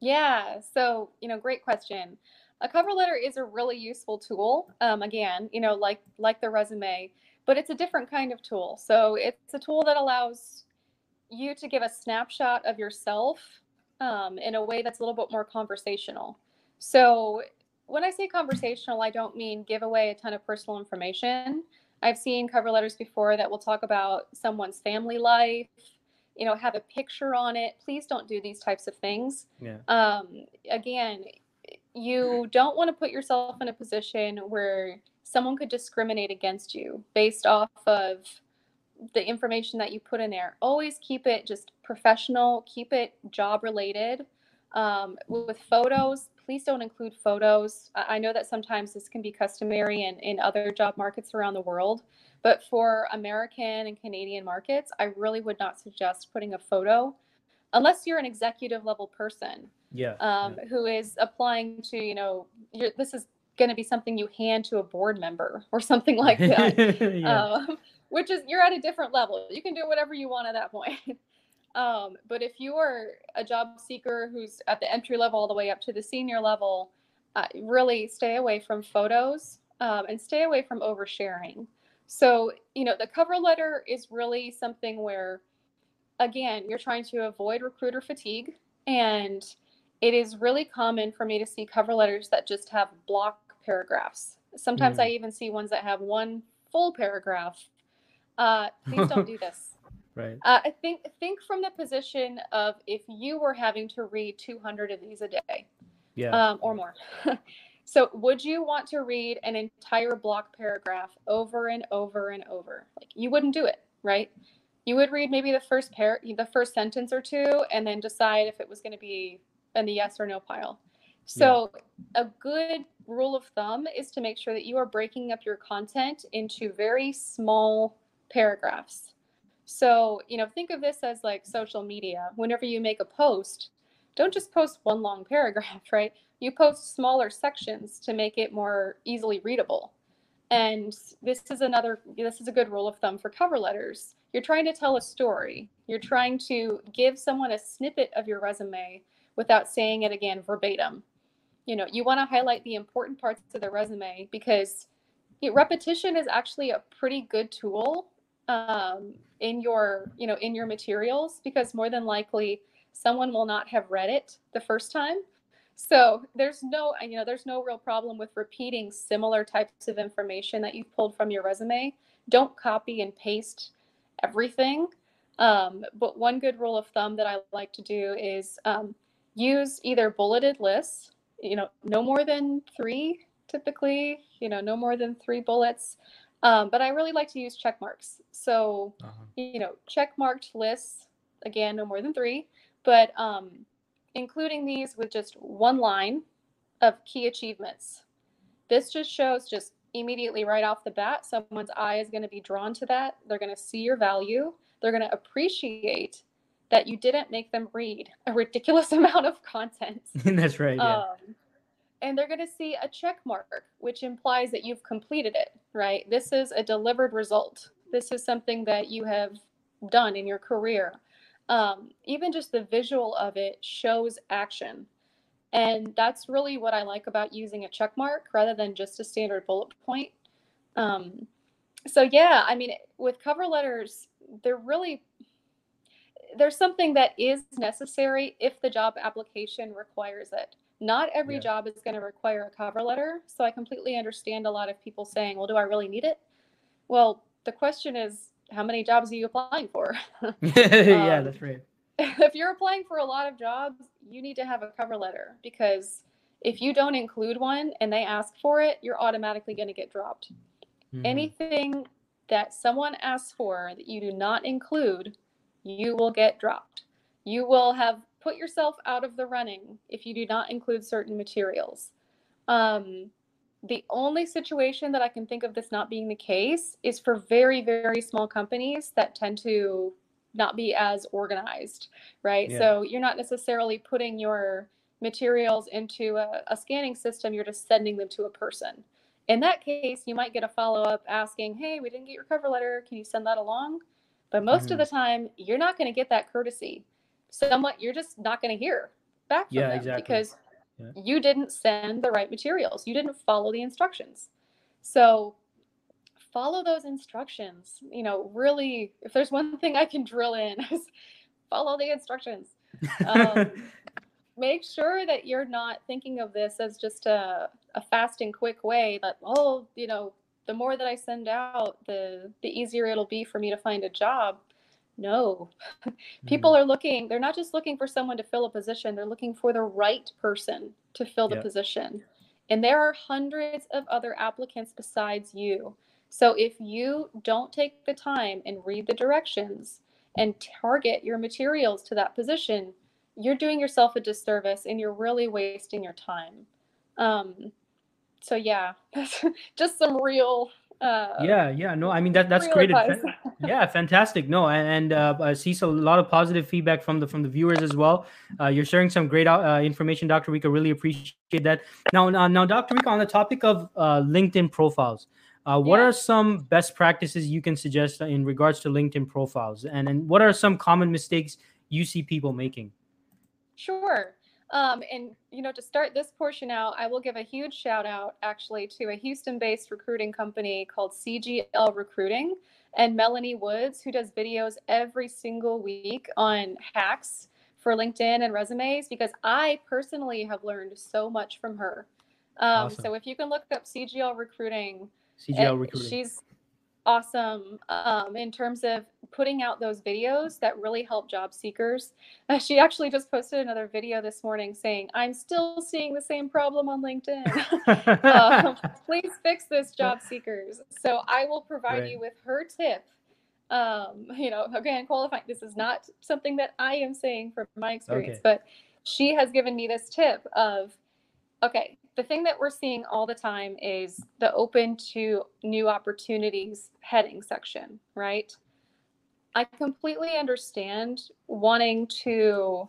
Yeah, so, you know, great question. A cover letter is a really useful tool. Um, again, you know, like like the resume, but it's a different kind of tool. So it's a tool that allows you to give a snapshot of yourself um, in a way that's a little bit more conversational. So when I say conversational, I don't mean give away a ton of personal information. I've seen cover letters before that will talk about someone's family life, you know, have a picture on it. Please don't do these types of things. Yeah. Um, again, you don't want to put yourself in a position where someone could discriminate against you based off of the information that you put in there. Always keep it just professional, keep it job related. Um, with photos, please don't include photos. I know that sometimes this can be customary in, in other job markets around the world, but for American and Canadian markets, I really would not suggest putting a photo unless you're an executive level person. Yeah. Um, yeah. Who is applying to, you know, this is going to be something you hand to a board member or something like that. yeah. um, which is, you're at a different level. You can do whatever you want at that point. Um, but if you are a job seeker who's at the entry level all the way up to the senior level, uh, really stay away from photos um, and stay away from oversharing. So, you know, the cover letter is really something where, again, you're trying to avoid recruiter fatigue. And it is really common for me to see cover letters that just have block paragraphs. Sometimes mm. I even see ones that have one full paragraph. Uh, please don't do this. Right. Uh, I think think from the position of if you were having to read 200 of these a day, yeah, um, or more. so would you want to read an entire block paragraph over and over and over? Like you wouldn't do it, right? You would read maybe the first pair, the first sentence or two, and then decide if it was going to be in the yes or no pile. So yeah. a good rule of thumb is to make sure that you are breaking up your content into very small paragraphs so, you know, think of this as like social media. Whenever you make a post, don't just post one long paragraph, right? You post smaller sections to make it more easily readable. And this is another, this is a good rule of thumb for cover letters. You're trying to tell a story, you're trying to give someone a snippet of your resume without saying it again verbatim. You know, you want to highlight the important parts of the resume because repetition is actually a pretty good tool um, in your you know in your materials because more than likely someone will not have read it the first time. So there's no you know there's no real problem with repeating similar types of information that you've pulled from your resume. Don't copy and paste everything. Um, but one good rule of thumb that i like to do is um, use either bulleted lists you know no more than three typically you know no more than three bullets um, but I really like to use check marks. So, uh-huh. you know, check marked lists, again, no more than three, but um, including these with just one line of key achievements. This just shows just immediately right off the bat, someone's eye is going to be drawn to that. They're going to see your value. They're going to appreciate that you didn't make them read a ridiculous amount of content. That's right. Yeah. Um, and they're going to see a check mark, which implies that you've completed it, right? This is a delivered result. This is something that you have done in your career. Um, even just the visual of it shows action. And that's really what I like about using a check mark rather than just a standard bullet point. Um, so, yeah, I mean, with cover letters, they're really there's something that is necessary if the job application requires it. Not every yeah. job is going to require a cover letter. So I completely understand a lot of people saying, well, do I really need it? Well, the question is, how many jobs are you applying for? yeah, um, that's right. If you're applying for a lot of jobs, you need to have a cover letter because if you don't include one and they ask for it, you're automatically going to get dropped. Mm-hmm. Anything that someone asks for that you do not include, you will get dropped. You will have put yourself out of the running if you do not include certain materials. Um, the only situation that I can think of this not being the case is for very, very small companies that tend to not be as organized, right? Yeah. So you're not necessarily putting your materials into a, a, scanning system, you're just sending them to a person. In that case, you might get a follow up asking, Hey, we didn't get your cover letter. Can you send that along? But most mm-hmm. of the time, you're not going to get that courtesy somewhat you're just not going to hear back from yeah, them exactly. because yeah. you didn't send the right materials. You didn't follow the instructions. So follow those instructions. You know, really, if there's one thing I can drill in is follow the instructions. Um, make sure that you're not thinking of this as just a, a fast and quick way that, oh, you know, the more that I send out, the the easier it'll be for me to find a job. No. People mm. are looking, they're not just looking for someone to fill a position, they're looking for the right person to fill the yep. position. And there are hundreds of other applicants besides you. So if you don't take the time and read the directions and target your materials to that position, you're doing yourself a disservice and you're really wasting your time. Um, so yeah, just some real. Uh, yeah, yeah, no, I mean that that's great. yeah, fantastic. No, and, and uh, I see a lot of positive feedback from the from the viewers as well. Uh, you're sharing some great uh, information, Dr. Rico. Really appreciate that. Now, now, now Dr. Rico, on the topic of uh, LinkedIn profiles. Uh, what yeah. are some best practices you can suggest in regards to LinkedIn profiles? And, and what are some common mistakes you see people making? Sure. Um, and you know, to start this portion out, I will give a huge shout out actually to a Houston-based recruiting company called CGL Recruiting and Melanie Woods, who does videos every single week on hacks for LinkedIn and resumes. Because I personally have learned so much from her. Um, awesome. So if you can look up CGL Recruiting, CGL Recruiting, she's awesome um, in terms of putting out those videos that really help job seekers. Uh, she actually just posted another video this morning saying, I'm still seeing the same problem on LinkedIn. um, please fix this, job seekers. So I will provide you with her tip. Um, you know, again, qualifying, this is not something that I am saying from my experience, okay. but she has given me this tip of, okay, the thing that we're seeing all the time is the open to new opportunities heading section, right? I completely understand wanting to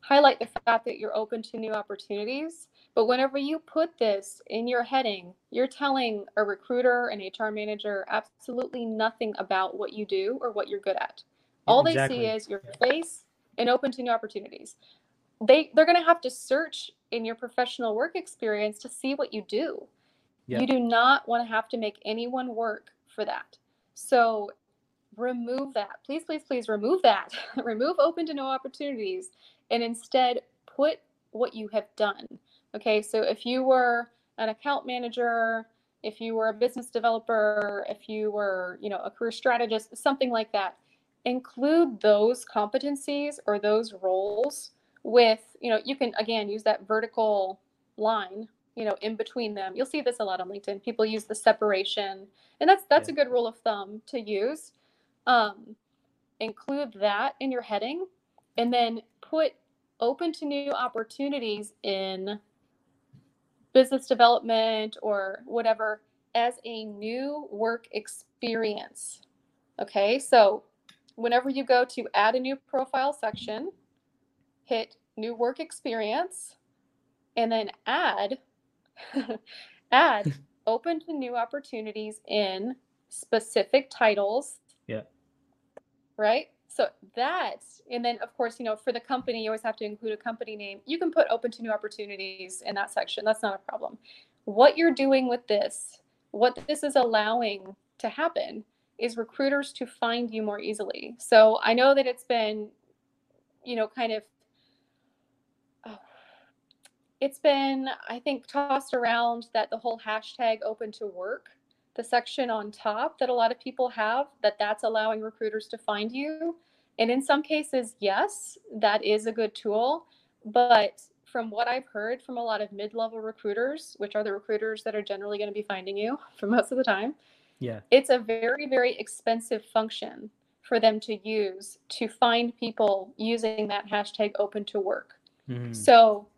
highlight the fact that you're open to new opportunities. But whenever you put this in your heading, you're telling a recruiter, an HR manager, absolutely nothing about what you do or what you're good at. All exactly. they see is your face and open to new opportunities. They they're going to have to search in your professional work experience to see what you do. You do not want to have to make anyone work for that. So remove that. Please, please, please remove that. remove open to no opportunities and instead put what you have done. Okay, so if you were an account manager, if you were a business developer, if you were, you know, a career strategist, something like that, include those competencies or those roles with, you know, you can again use that vertical line, you know, in between them. You'll see this a lot on LinkedIn. People use the separation, and that's that's yeah. a good rule of thumb to use. Um, include that in your heading, and then put open to new opportunities in business development or whatever as a new work experience. Okay, so whenever you go to add a new profile section, hit new work experience, and then add add open to new opportunities in specific titles. Yeah. Right? So that, and then of course, you know, for the company, you always have to include a company name. You can put open to new opportunities in that section. That's not a problem. What you're doing with this, what this is allowing to happen is recruiters to find you more easily. So I know that it's been, you know, kind of it's been, I think, tossed around that the whole hashtag open to work, the section on top that a lot of people have, that that's allowing recruiters to find you. And in some cases, yes, that is a good tool. But from what I've heard from a lot of mid level recruiters, which are the recruiters that are generally going to be finding you for most of the time, yeah, it's a very, very expensive function for them to use to find people using that hashtag open to work. Mm-hmm. So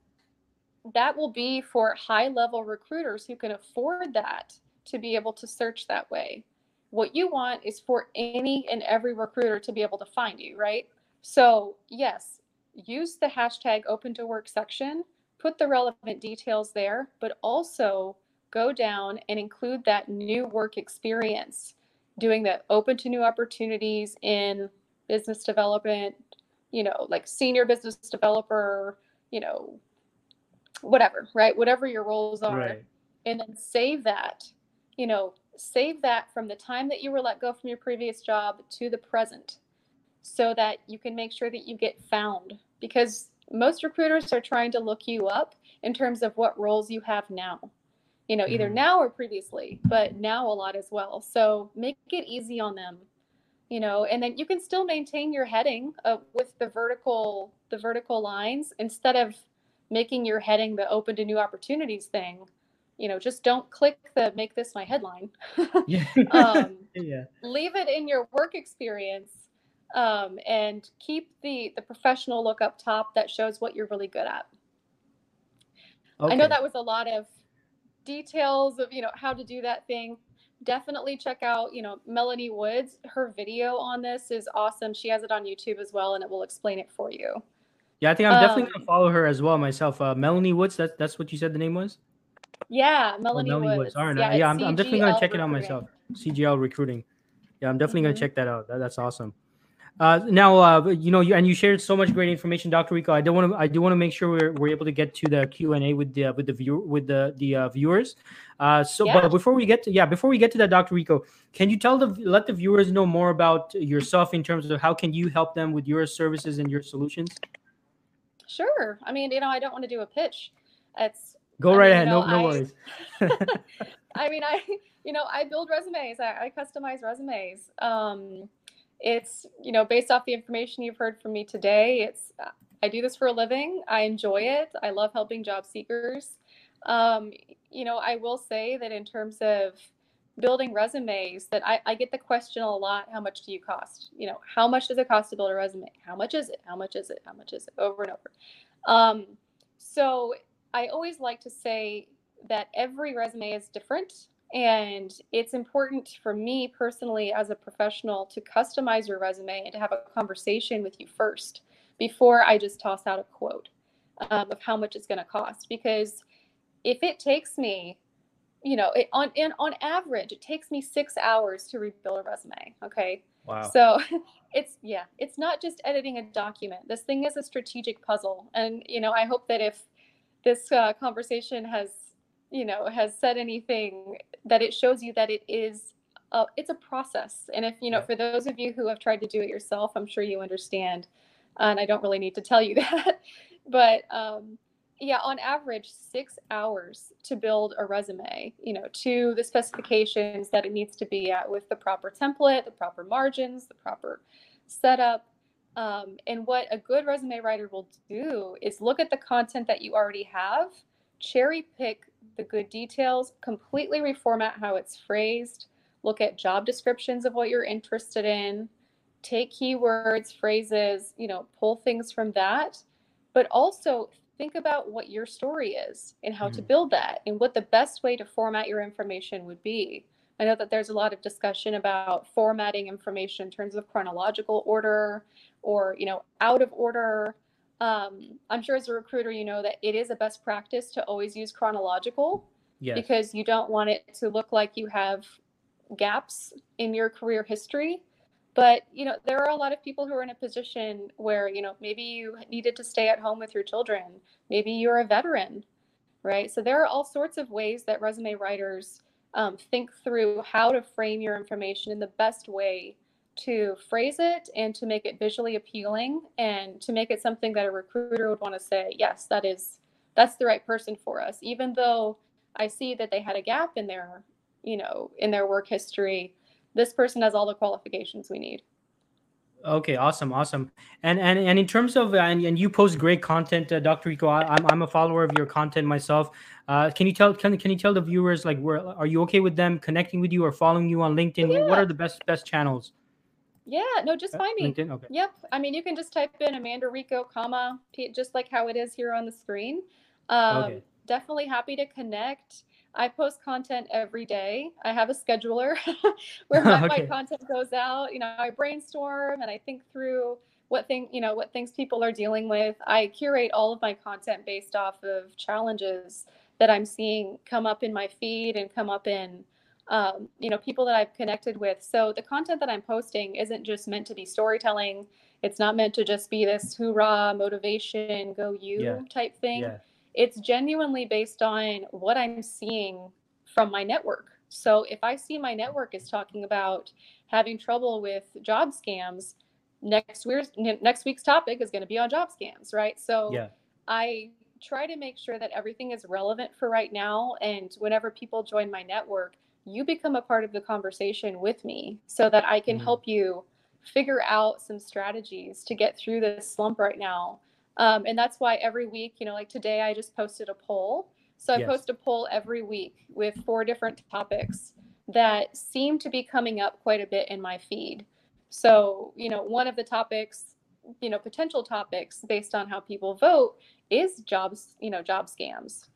that will be for high level recruiters who can afford that to be able to search that way. What you want is for any and every recruiter to be able to find you, right? So, yes, use the hashtag open to work section, put the relevant details there, but also go down and include that new work experience, doing the open to new opportunities in business development, you know, like senior business developer, you know, whatever, right? Whatever your roles are. Right. And then save that, you know, save that from the time that you were let go from your previous job to the present so that you can make sure that you get found because most recruiters are trying to look you up in terms of what roles you have now you know either mm-hmm. now or previously but now a lot as well so make it easy on them you know and then you can still maintain your heading uh, with the vertical the vertical lines instead of making your heading the open to new opportunities thing you know just don't click the make this my headline yeah. um, yeah leave it in your work experience um, and keep the the professional look up top that shows what you're really good at. Okay. I know that was a lot of details of you know how to do that thing definitely check out you know melanie woods her video on this is awesome she has it on youtube as well and it will explain it for you yeah i think i'm definitely um, gonna follow her as well myself uh, melanie woods that's that's what you said the name was yeah melanie, oh, melanie woods. woods. right yeah, yeah I'm, I'm, definitely gonna check recruiting. it out myself cgl recruiting yeah i'm definitely mm-hmm. gonna check that out that, that's awesome uh, now, uh, you know, you, and you shared so much great information, Dr. Rico. I don't want to, I do want to make sure we're, we're able to get to the Q and A with the with the viewer with the the uh, viewers. Uh, so, yeah. but before we get to yeah, before we get to that, Dr. Rico, can you tell the let the viewers know more about yourself in terms of how can you help them with your services and your solutions? Sure. I mean, you know, I don't want to do a pitch. It's go I right mean, ahead. know, no, no I, worries. I mean, I you know, I build resumes. I, I customize resumes. Um, it's you know based off the information you've heard from me today it's i do this for a living i enjoy it i love helping job seekers um, you know i will say that in terms of building resumes that I, I get the question a lot how much do you cost? You know how much does it cost to build a resume? How much is it? How much is it? How much is it? Over and over. Um, so i always like to say that every resume is different and it's important for me personally as a professional to customize your resume and to have a conversation with you first before I just toss out a quote um, of how much it's going to cost. Because if it takes me, you know, it, on and on average, it takes me six hours to rebuild a resume. Okay. Wow. So it's yeah, it's not just editing a document. This thing is a strategic puzzle, and you know, I hope that if this uh, conversation has you know has said anything that it shows you that it is a, it's a process and if you know yeah. for those of you who have tried to do it yourself i'm sure you understand and i don't really need to tell you that but um, yeah on average six hours to build a resume you know to the specifications that it needs to be at with the proper template the proper margins the proper setup. Um, and what a good resume writer will do is look at the content that you already have cherry pick the good details, completely reformat how it's phrased, look at job descriptions of what you're interested in, take keywords, phrases, you know, pull things from that, but also think about what your story is and how mm-hmm. to build that and what the best way to format your information would be. I know that there's a lot of discussion about formatting information in terms of chronological order or, you know, out of order um, I'm sure as a recruiter, you know that it is a best practice to always use chronological yes. because you don't want it to look like you have gaps in your career history. But you know, there are a lot of people who are in a position where you know maybe you needed to stay at home with your children, maybe you're a veteran, right? So there are all sorts of ways that resume writers um, think through how to frame your information in the best way to phrase it and to make it visually appealing and to make it something that a recruiter would want to say, yes, that is that's the right person for us. Even though I see that they had a gap in their, you know, in their work history, this person has all the qualifications we need. Okay, awesome, awesome. And and and in terms of and, and you post great content, uh, Dr. Rico. I, am I'm a follower of your content myself. Uh, can you tell can, can you tell the viewers like where are you okay with them connecting with you or following you on LinkedIn? Yeah. What are the best best channels? Yeah, no, just uh, find me. LinkedIn, okay. Yep. I mean, you can just type in Amanda Rico, comma, just like how it is here on the screen. Um, okay. Definitely happy to connect. I post content every day. I have a scheduler where my, okay. my content goes out. You know, I brainstorm and I think through what thing you know what things people are dealing with. I curate all of my content based off of challenges that I'm seeing come up in my feed and come up in um, you know, people that I've connected with. So the content that I'm posting isn't just meant to be storytelling. It's not meant to just be this hoorah motivation, go you yeah. type thing. Yeah. It's genuinely based on what I'm seeing from my network. So if I see my network is talking about having trouble with job scams, next week's next week's topic is going to be on job scams, right? So yeah. I try to make sure that everything is relevant for right now and whenever people join my network, you become a part of the conversation with me so that I can mm-hmm. help you figure out some strategies to get through this slump right now. Um, and that's why every week, you know, like today I just posted a poll. So I yes. post a poll every week with four different topics that seem to be coming up quite a bit in my feed. So, you know, one of the topics, you know, potential topics based on how people vote is jobs, you know, job scams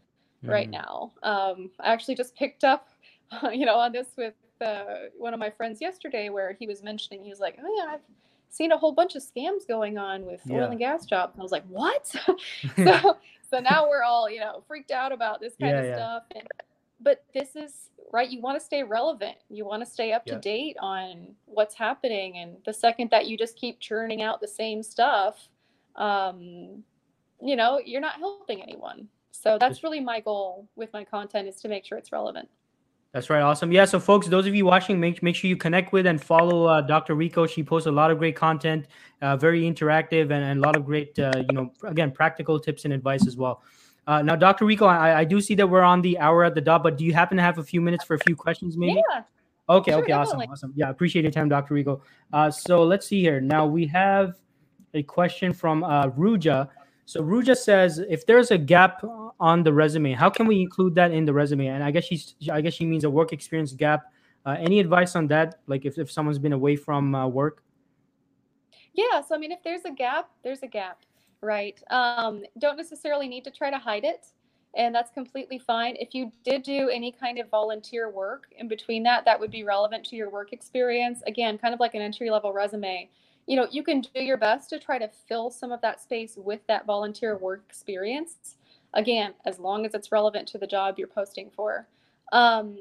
mm. right now. Um, I actually just picked up, you know, on this with uh, one of my friends yesterday where he was mentioning, he was like, oh, yeah, I've seen a whole bunch of scams going on with yeah. oil and gas jobs. And I was like, what? so, so now we're all, you know, freaked out about this kind yeah, of yeah. stuff. And, but this is right. You want to stay relevant. You want to stay up to date on what's happening. And the second that you just keep churning out the same stuff, um, you know, you're not helping anyone. So that's really my goal with my content is to make sure it's relevant. That's right. Awesome. Yeah. So, folks, those of you watching, make make sure you connect with and follow uh, Dr. Rico. She posts a lot of great content, uh, very interactive, and, and, a lot of great, uh, you know, again, practical tips and advice as well. Uh, now, Dr. Rico, I, I, do see that we're on the hour at the dot, but do you happen to have a few minutes for a few questions, maybe? Yeah. Okay. Sure, okay. Definitely. Awesome. Awesome. Yeah. Appreciate your time, Dr. Rico. Uh, so let's see here. Now we have a question from uh, Ruja. So Ruja says, if there's a gap on the resume, how can we include that in the resume? And I guess she's, I guess she means a work experience gap. Uh, any advice on that? Like if, if someone's been away from uh, work? Yeah. So, I mean, if there's a gap, there's a gap, right? Um, don't necessarily need to try to hide it. And that's completely fine. If you did do any kind of volunteer work in between that, that would be relevant to your work experience. Again, kind of like an entry level resume you know, you can do your best to try to fill some of that space with that volunteer work experience. Again, as long as it's relevant to the job you're posting for. Um,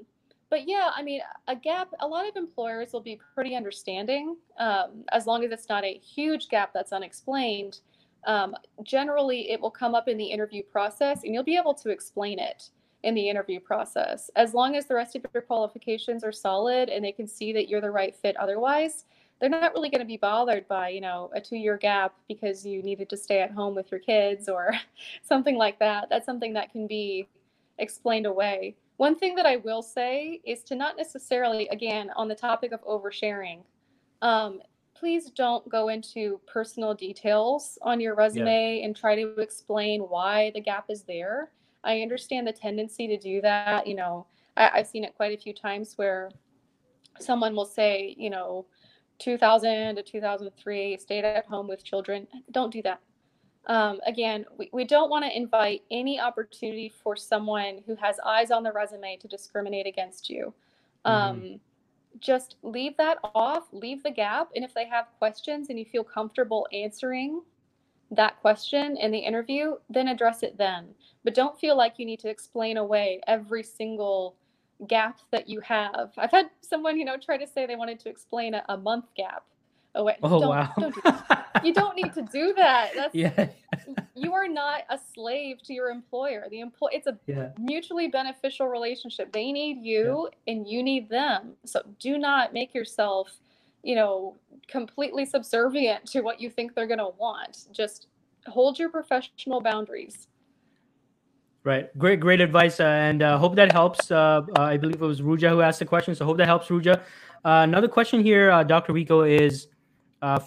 but yeah, I mean, a gap, a lot of employers will be pretty understanding um, as long as it's not a huge gap that's unexplained. Um, generally, it will come up in the interview process and you'll be able to explain it in the interview process. As long as the rest of your qualifications are solid and they can see that you're the right fit otherwise, they're not really going to be bothered by you know a two year gap because you needed to stay at home with your kids or something like that. That's something that can be explained away. One thing that i will say is to not necessarily again on the topic of oversharing um, please don't go into personal details on your resume yeah. and try to explain why the gap is there. I understand the tendency to do that you know. I, i've seen it quite a few times where someone will say you know 2000 to 2003, stayed at home with children. Don't do that. Um, again, we, we don't want to invite any opportunity for someone who has eyes on the resume to discriminate against you. Um, mm-hmm. Just leave that off, leave the gap. And if they have questions and you feel comfortable answering that question in the interview, then address it then. But don't feel like you need to explain away every single gap that you have. I've had someone, you know, try to say they wanted to explain a, a month gap. Oh, wait, oh don't, wow. Don't do you don't need to do that. That's yeah. you are not a slave to your employer. The employee it's a yeah. mutually beneficial relationship. They need you yeah. and you need them. So do not make yourself, you know, completely subservient to what you think they're going to want. Just hold your professional boundaries. Right. Great, great advice. Uh, and uh, hope that helps. Uh, uh I believe it was Ruja who asked the question. So hope that helps, Ruja. Uh, another question here, uh, Dr. Rico, is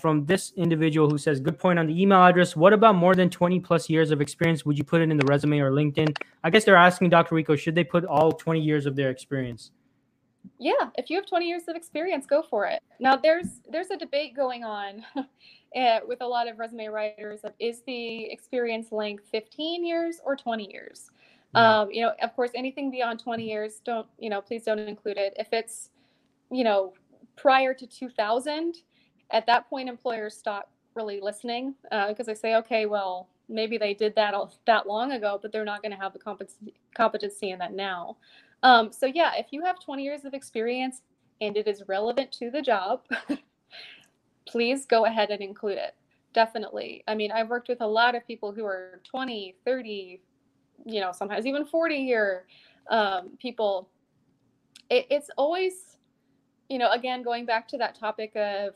from this individual who says, Good point on the email address. What about more than 20 plus years of experience? Would you put it in the resume or LinkedIn? I guess they're asking Dr. Rico, should they put all 20 years of their experience? Yeah, if you have 20 years of experience, go for it. Now, there's there's a debate going on uh, with a lot of resume writers of is the experience length 15 years or 20 years? Um, you know of course anything beyond 20 years don't you know please don't include it. If it's you know prior to 2000 at that point employers stop really listening because uh, they say okay well maybe they did that all, that long ago but they're not going to have the competency, competency in that now. Um, so yeah if you have 20 years of experience and it is relevant to the job please go ahead and include it. Definitely. I mean, I've worked with a lot of people who are 20, 30, you know, sometimes even 40 year um, people. It, it's always, you know, again, going back to that topic of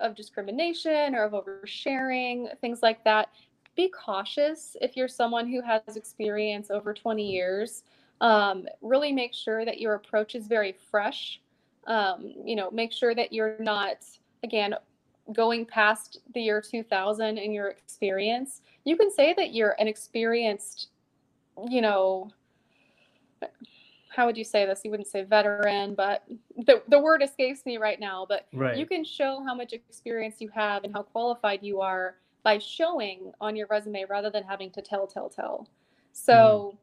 of discrimination or of oversharing, things like that. Be cautious if you're someone who has experience over 20 years. Um, really make sure that your approach is very fresh. Um, you know, make sure that you're not, again, going past the year 2000 in your experience, you can say that you're an experienced, you know, how would you say this? You wouldn't say veteran, but the, the word escapes me right now. But right. you can show how much experience you have and how qualified you are by showing on your resume rather than having to tell, tell, tell. So,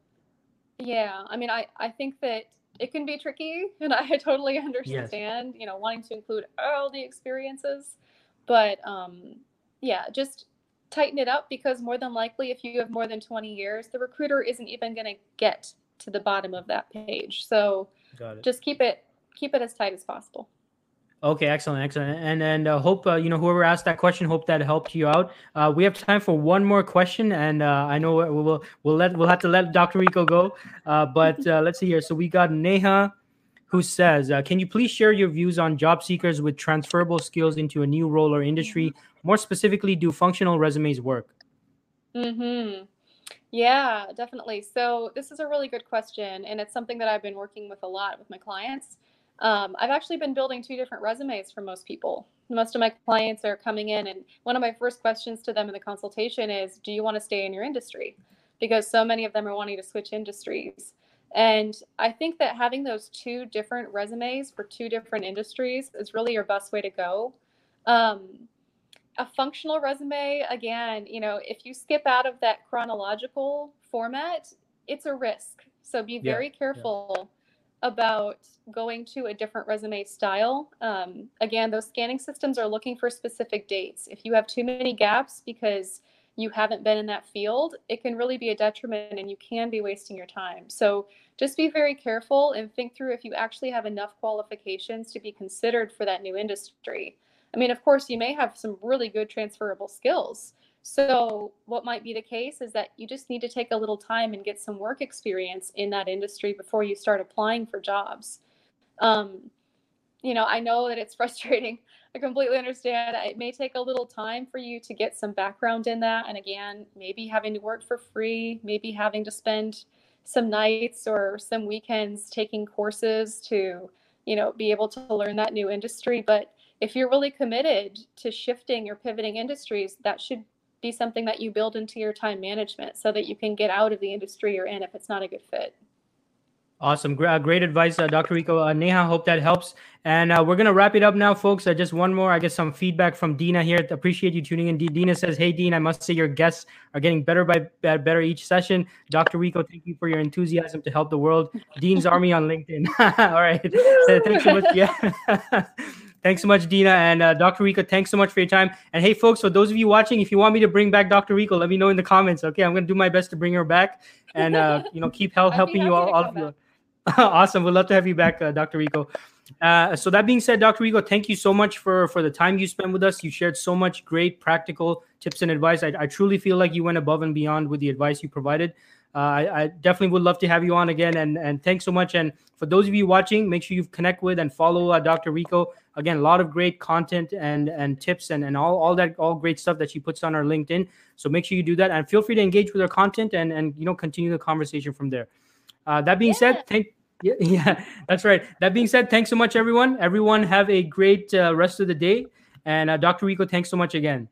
mm. yeah, I mean, I, I think that it can be tricky and I totally understand, yes. you know, wanting to include all the experiences. But um, yeah, just tighten it up because more than likely, if you have more than 20 years, the recruiter isn't even going to get to the bottom of that page. So just keep it keep it as tight as possible. Okay, excellent, excellent, and and uh, hope uh, you know whoever asked that question. Hope that helped you out. Uh, we have time for one more question, and uh, I know we'll we'll let we'll have to let Dr. Rico go. Uh, but uh, let's see here. So we got Neha, who says, "Can you please share your views on job seekers with transferable skills into a new role or industry? More specifically, do functional resumes work?" Hmm. Yeah, definitely. So this is a really good question, and it's something that I've been working with a lot with my clients. Um, I've actually been building two different resumes for most people. Most of my clients are coming in, and one of my first questions to them in the consultation is, "Do you want to stay in your industry?" Because so many of them are wanting to switch industries. And I think that having those two different resumes for two different industries is really your best way to go. Um, a functional resume, again, you know, if you skip out of that chronological format, it's a risk. So be very yeah, careful yeah. about going to a different resume style. Um, again, those scanning systems are looking for specific dates. If you have too many gaps because you haven't been in that field, it can really be a detriment and you can be wasting your time. So just be very careful and think through if you actually have enough qualifications to be considered for that new industry. I mean, of course, you may have some really good transferable skills. So, what might be the case is that you just need to take a little time and get some work experience in that industry before you start applying for jobs. Um, you know, I know that it's frustrating. I completely understand. It may take a little time for you to get some background in that. And again, maybe having to work for free, maybe having to spend some nights or some weekends taking courses to, you know, be able to learn that new industry. But if you're really committed to shifting or pivoting industries, that should be something that you build into your time management so that you can get out of the industry you're in if it's not a good fit. Awesome. Great, uh, great advice, uh, Dr. Rico. Uh, Neha, hope that helps. And uh, we're going to wrap it up now, folks. Uh, just one more. I get some feedback from Dina here. Appreciate you tuning in. D- Dina says, Hey, Dean, I must say your guests are getting better by better each session. Dr. Rico, thank you for your enthusiasm to help the world. Dean's Army on LinkedIn. All right. So, thanks so much. Yeah. Thanks so much, Dina and uh, Dr. Rico. Thanks so much for your time. And hey, folks, for those of you watching, if you want me to bring back Dr. Rico, let me know in the comments. Okay, I'm gonna do my best to bring her back, and uh, you know, keep help helping you all. all of you. awesome. We'd love to have you back, uh, Dr. Rico. Uh, so that being said, Dr. Rico, thank you so much for for the time you spent with us. You shared so much great practical tips and advice. I, I truly feel like you went above and beyond with the advice you provided. Uh, I, I, definitely would love to have you on again. And and thanks so much. And for those of you watching, make sure you connect with and follow uh, Dr. Rico. Again, a lot of great content and and tips and, and all, all that all great stuff that she puts on our LinkedIn. So make sure you do that and feel free to engage with her content and and you know continue the conversation from there. Uh, that being yeah. said, thank yeah, yeah, that's right. That being said, thanks so much, everyone. Everyone have a great uh, rest of the day. And uh, Dr. Rico, thanks so much again.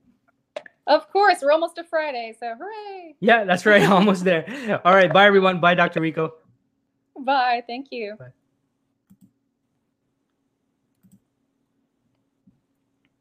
Of course, we're almost to Friday, so hooray! Yeah, that's right. Almost there. All right, bye everyone. Bye, Dr. Rico. Bye. Thank you. Bye.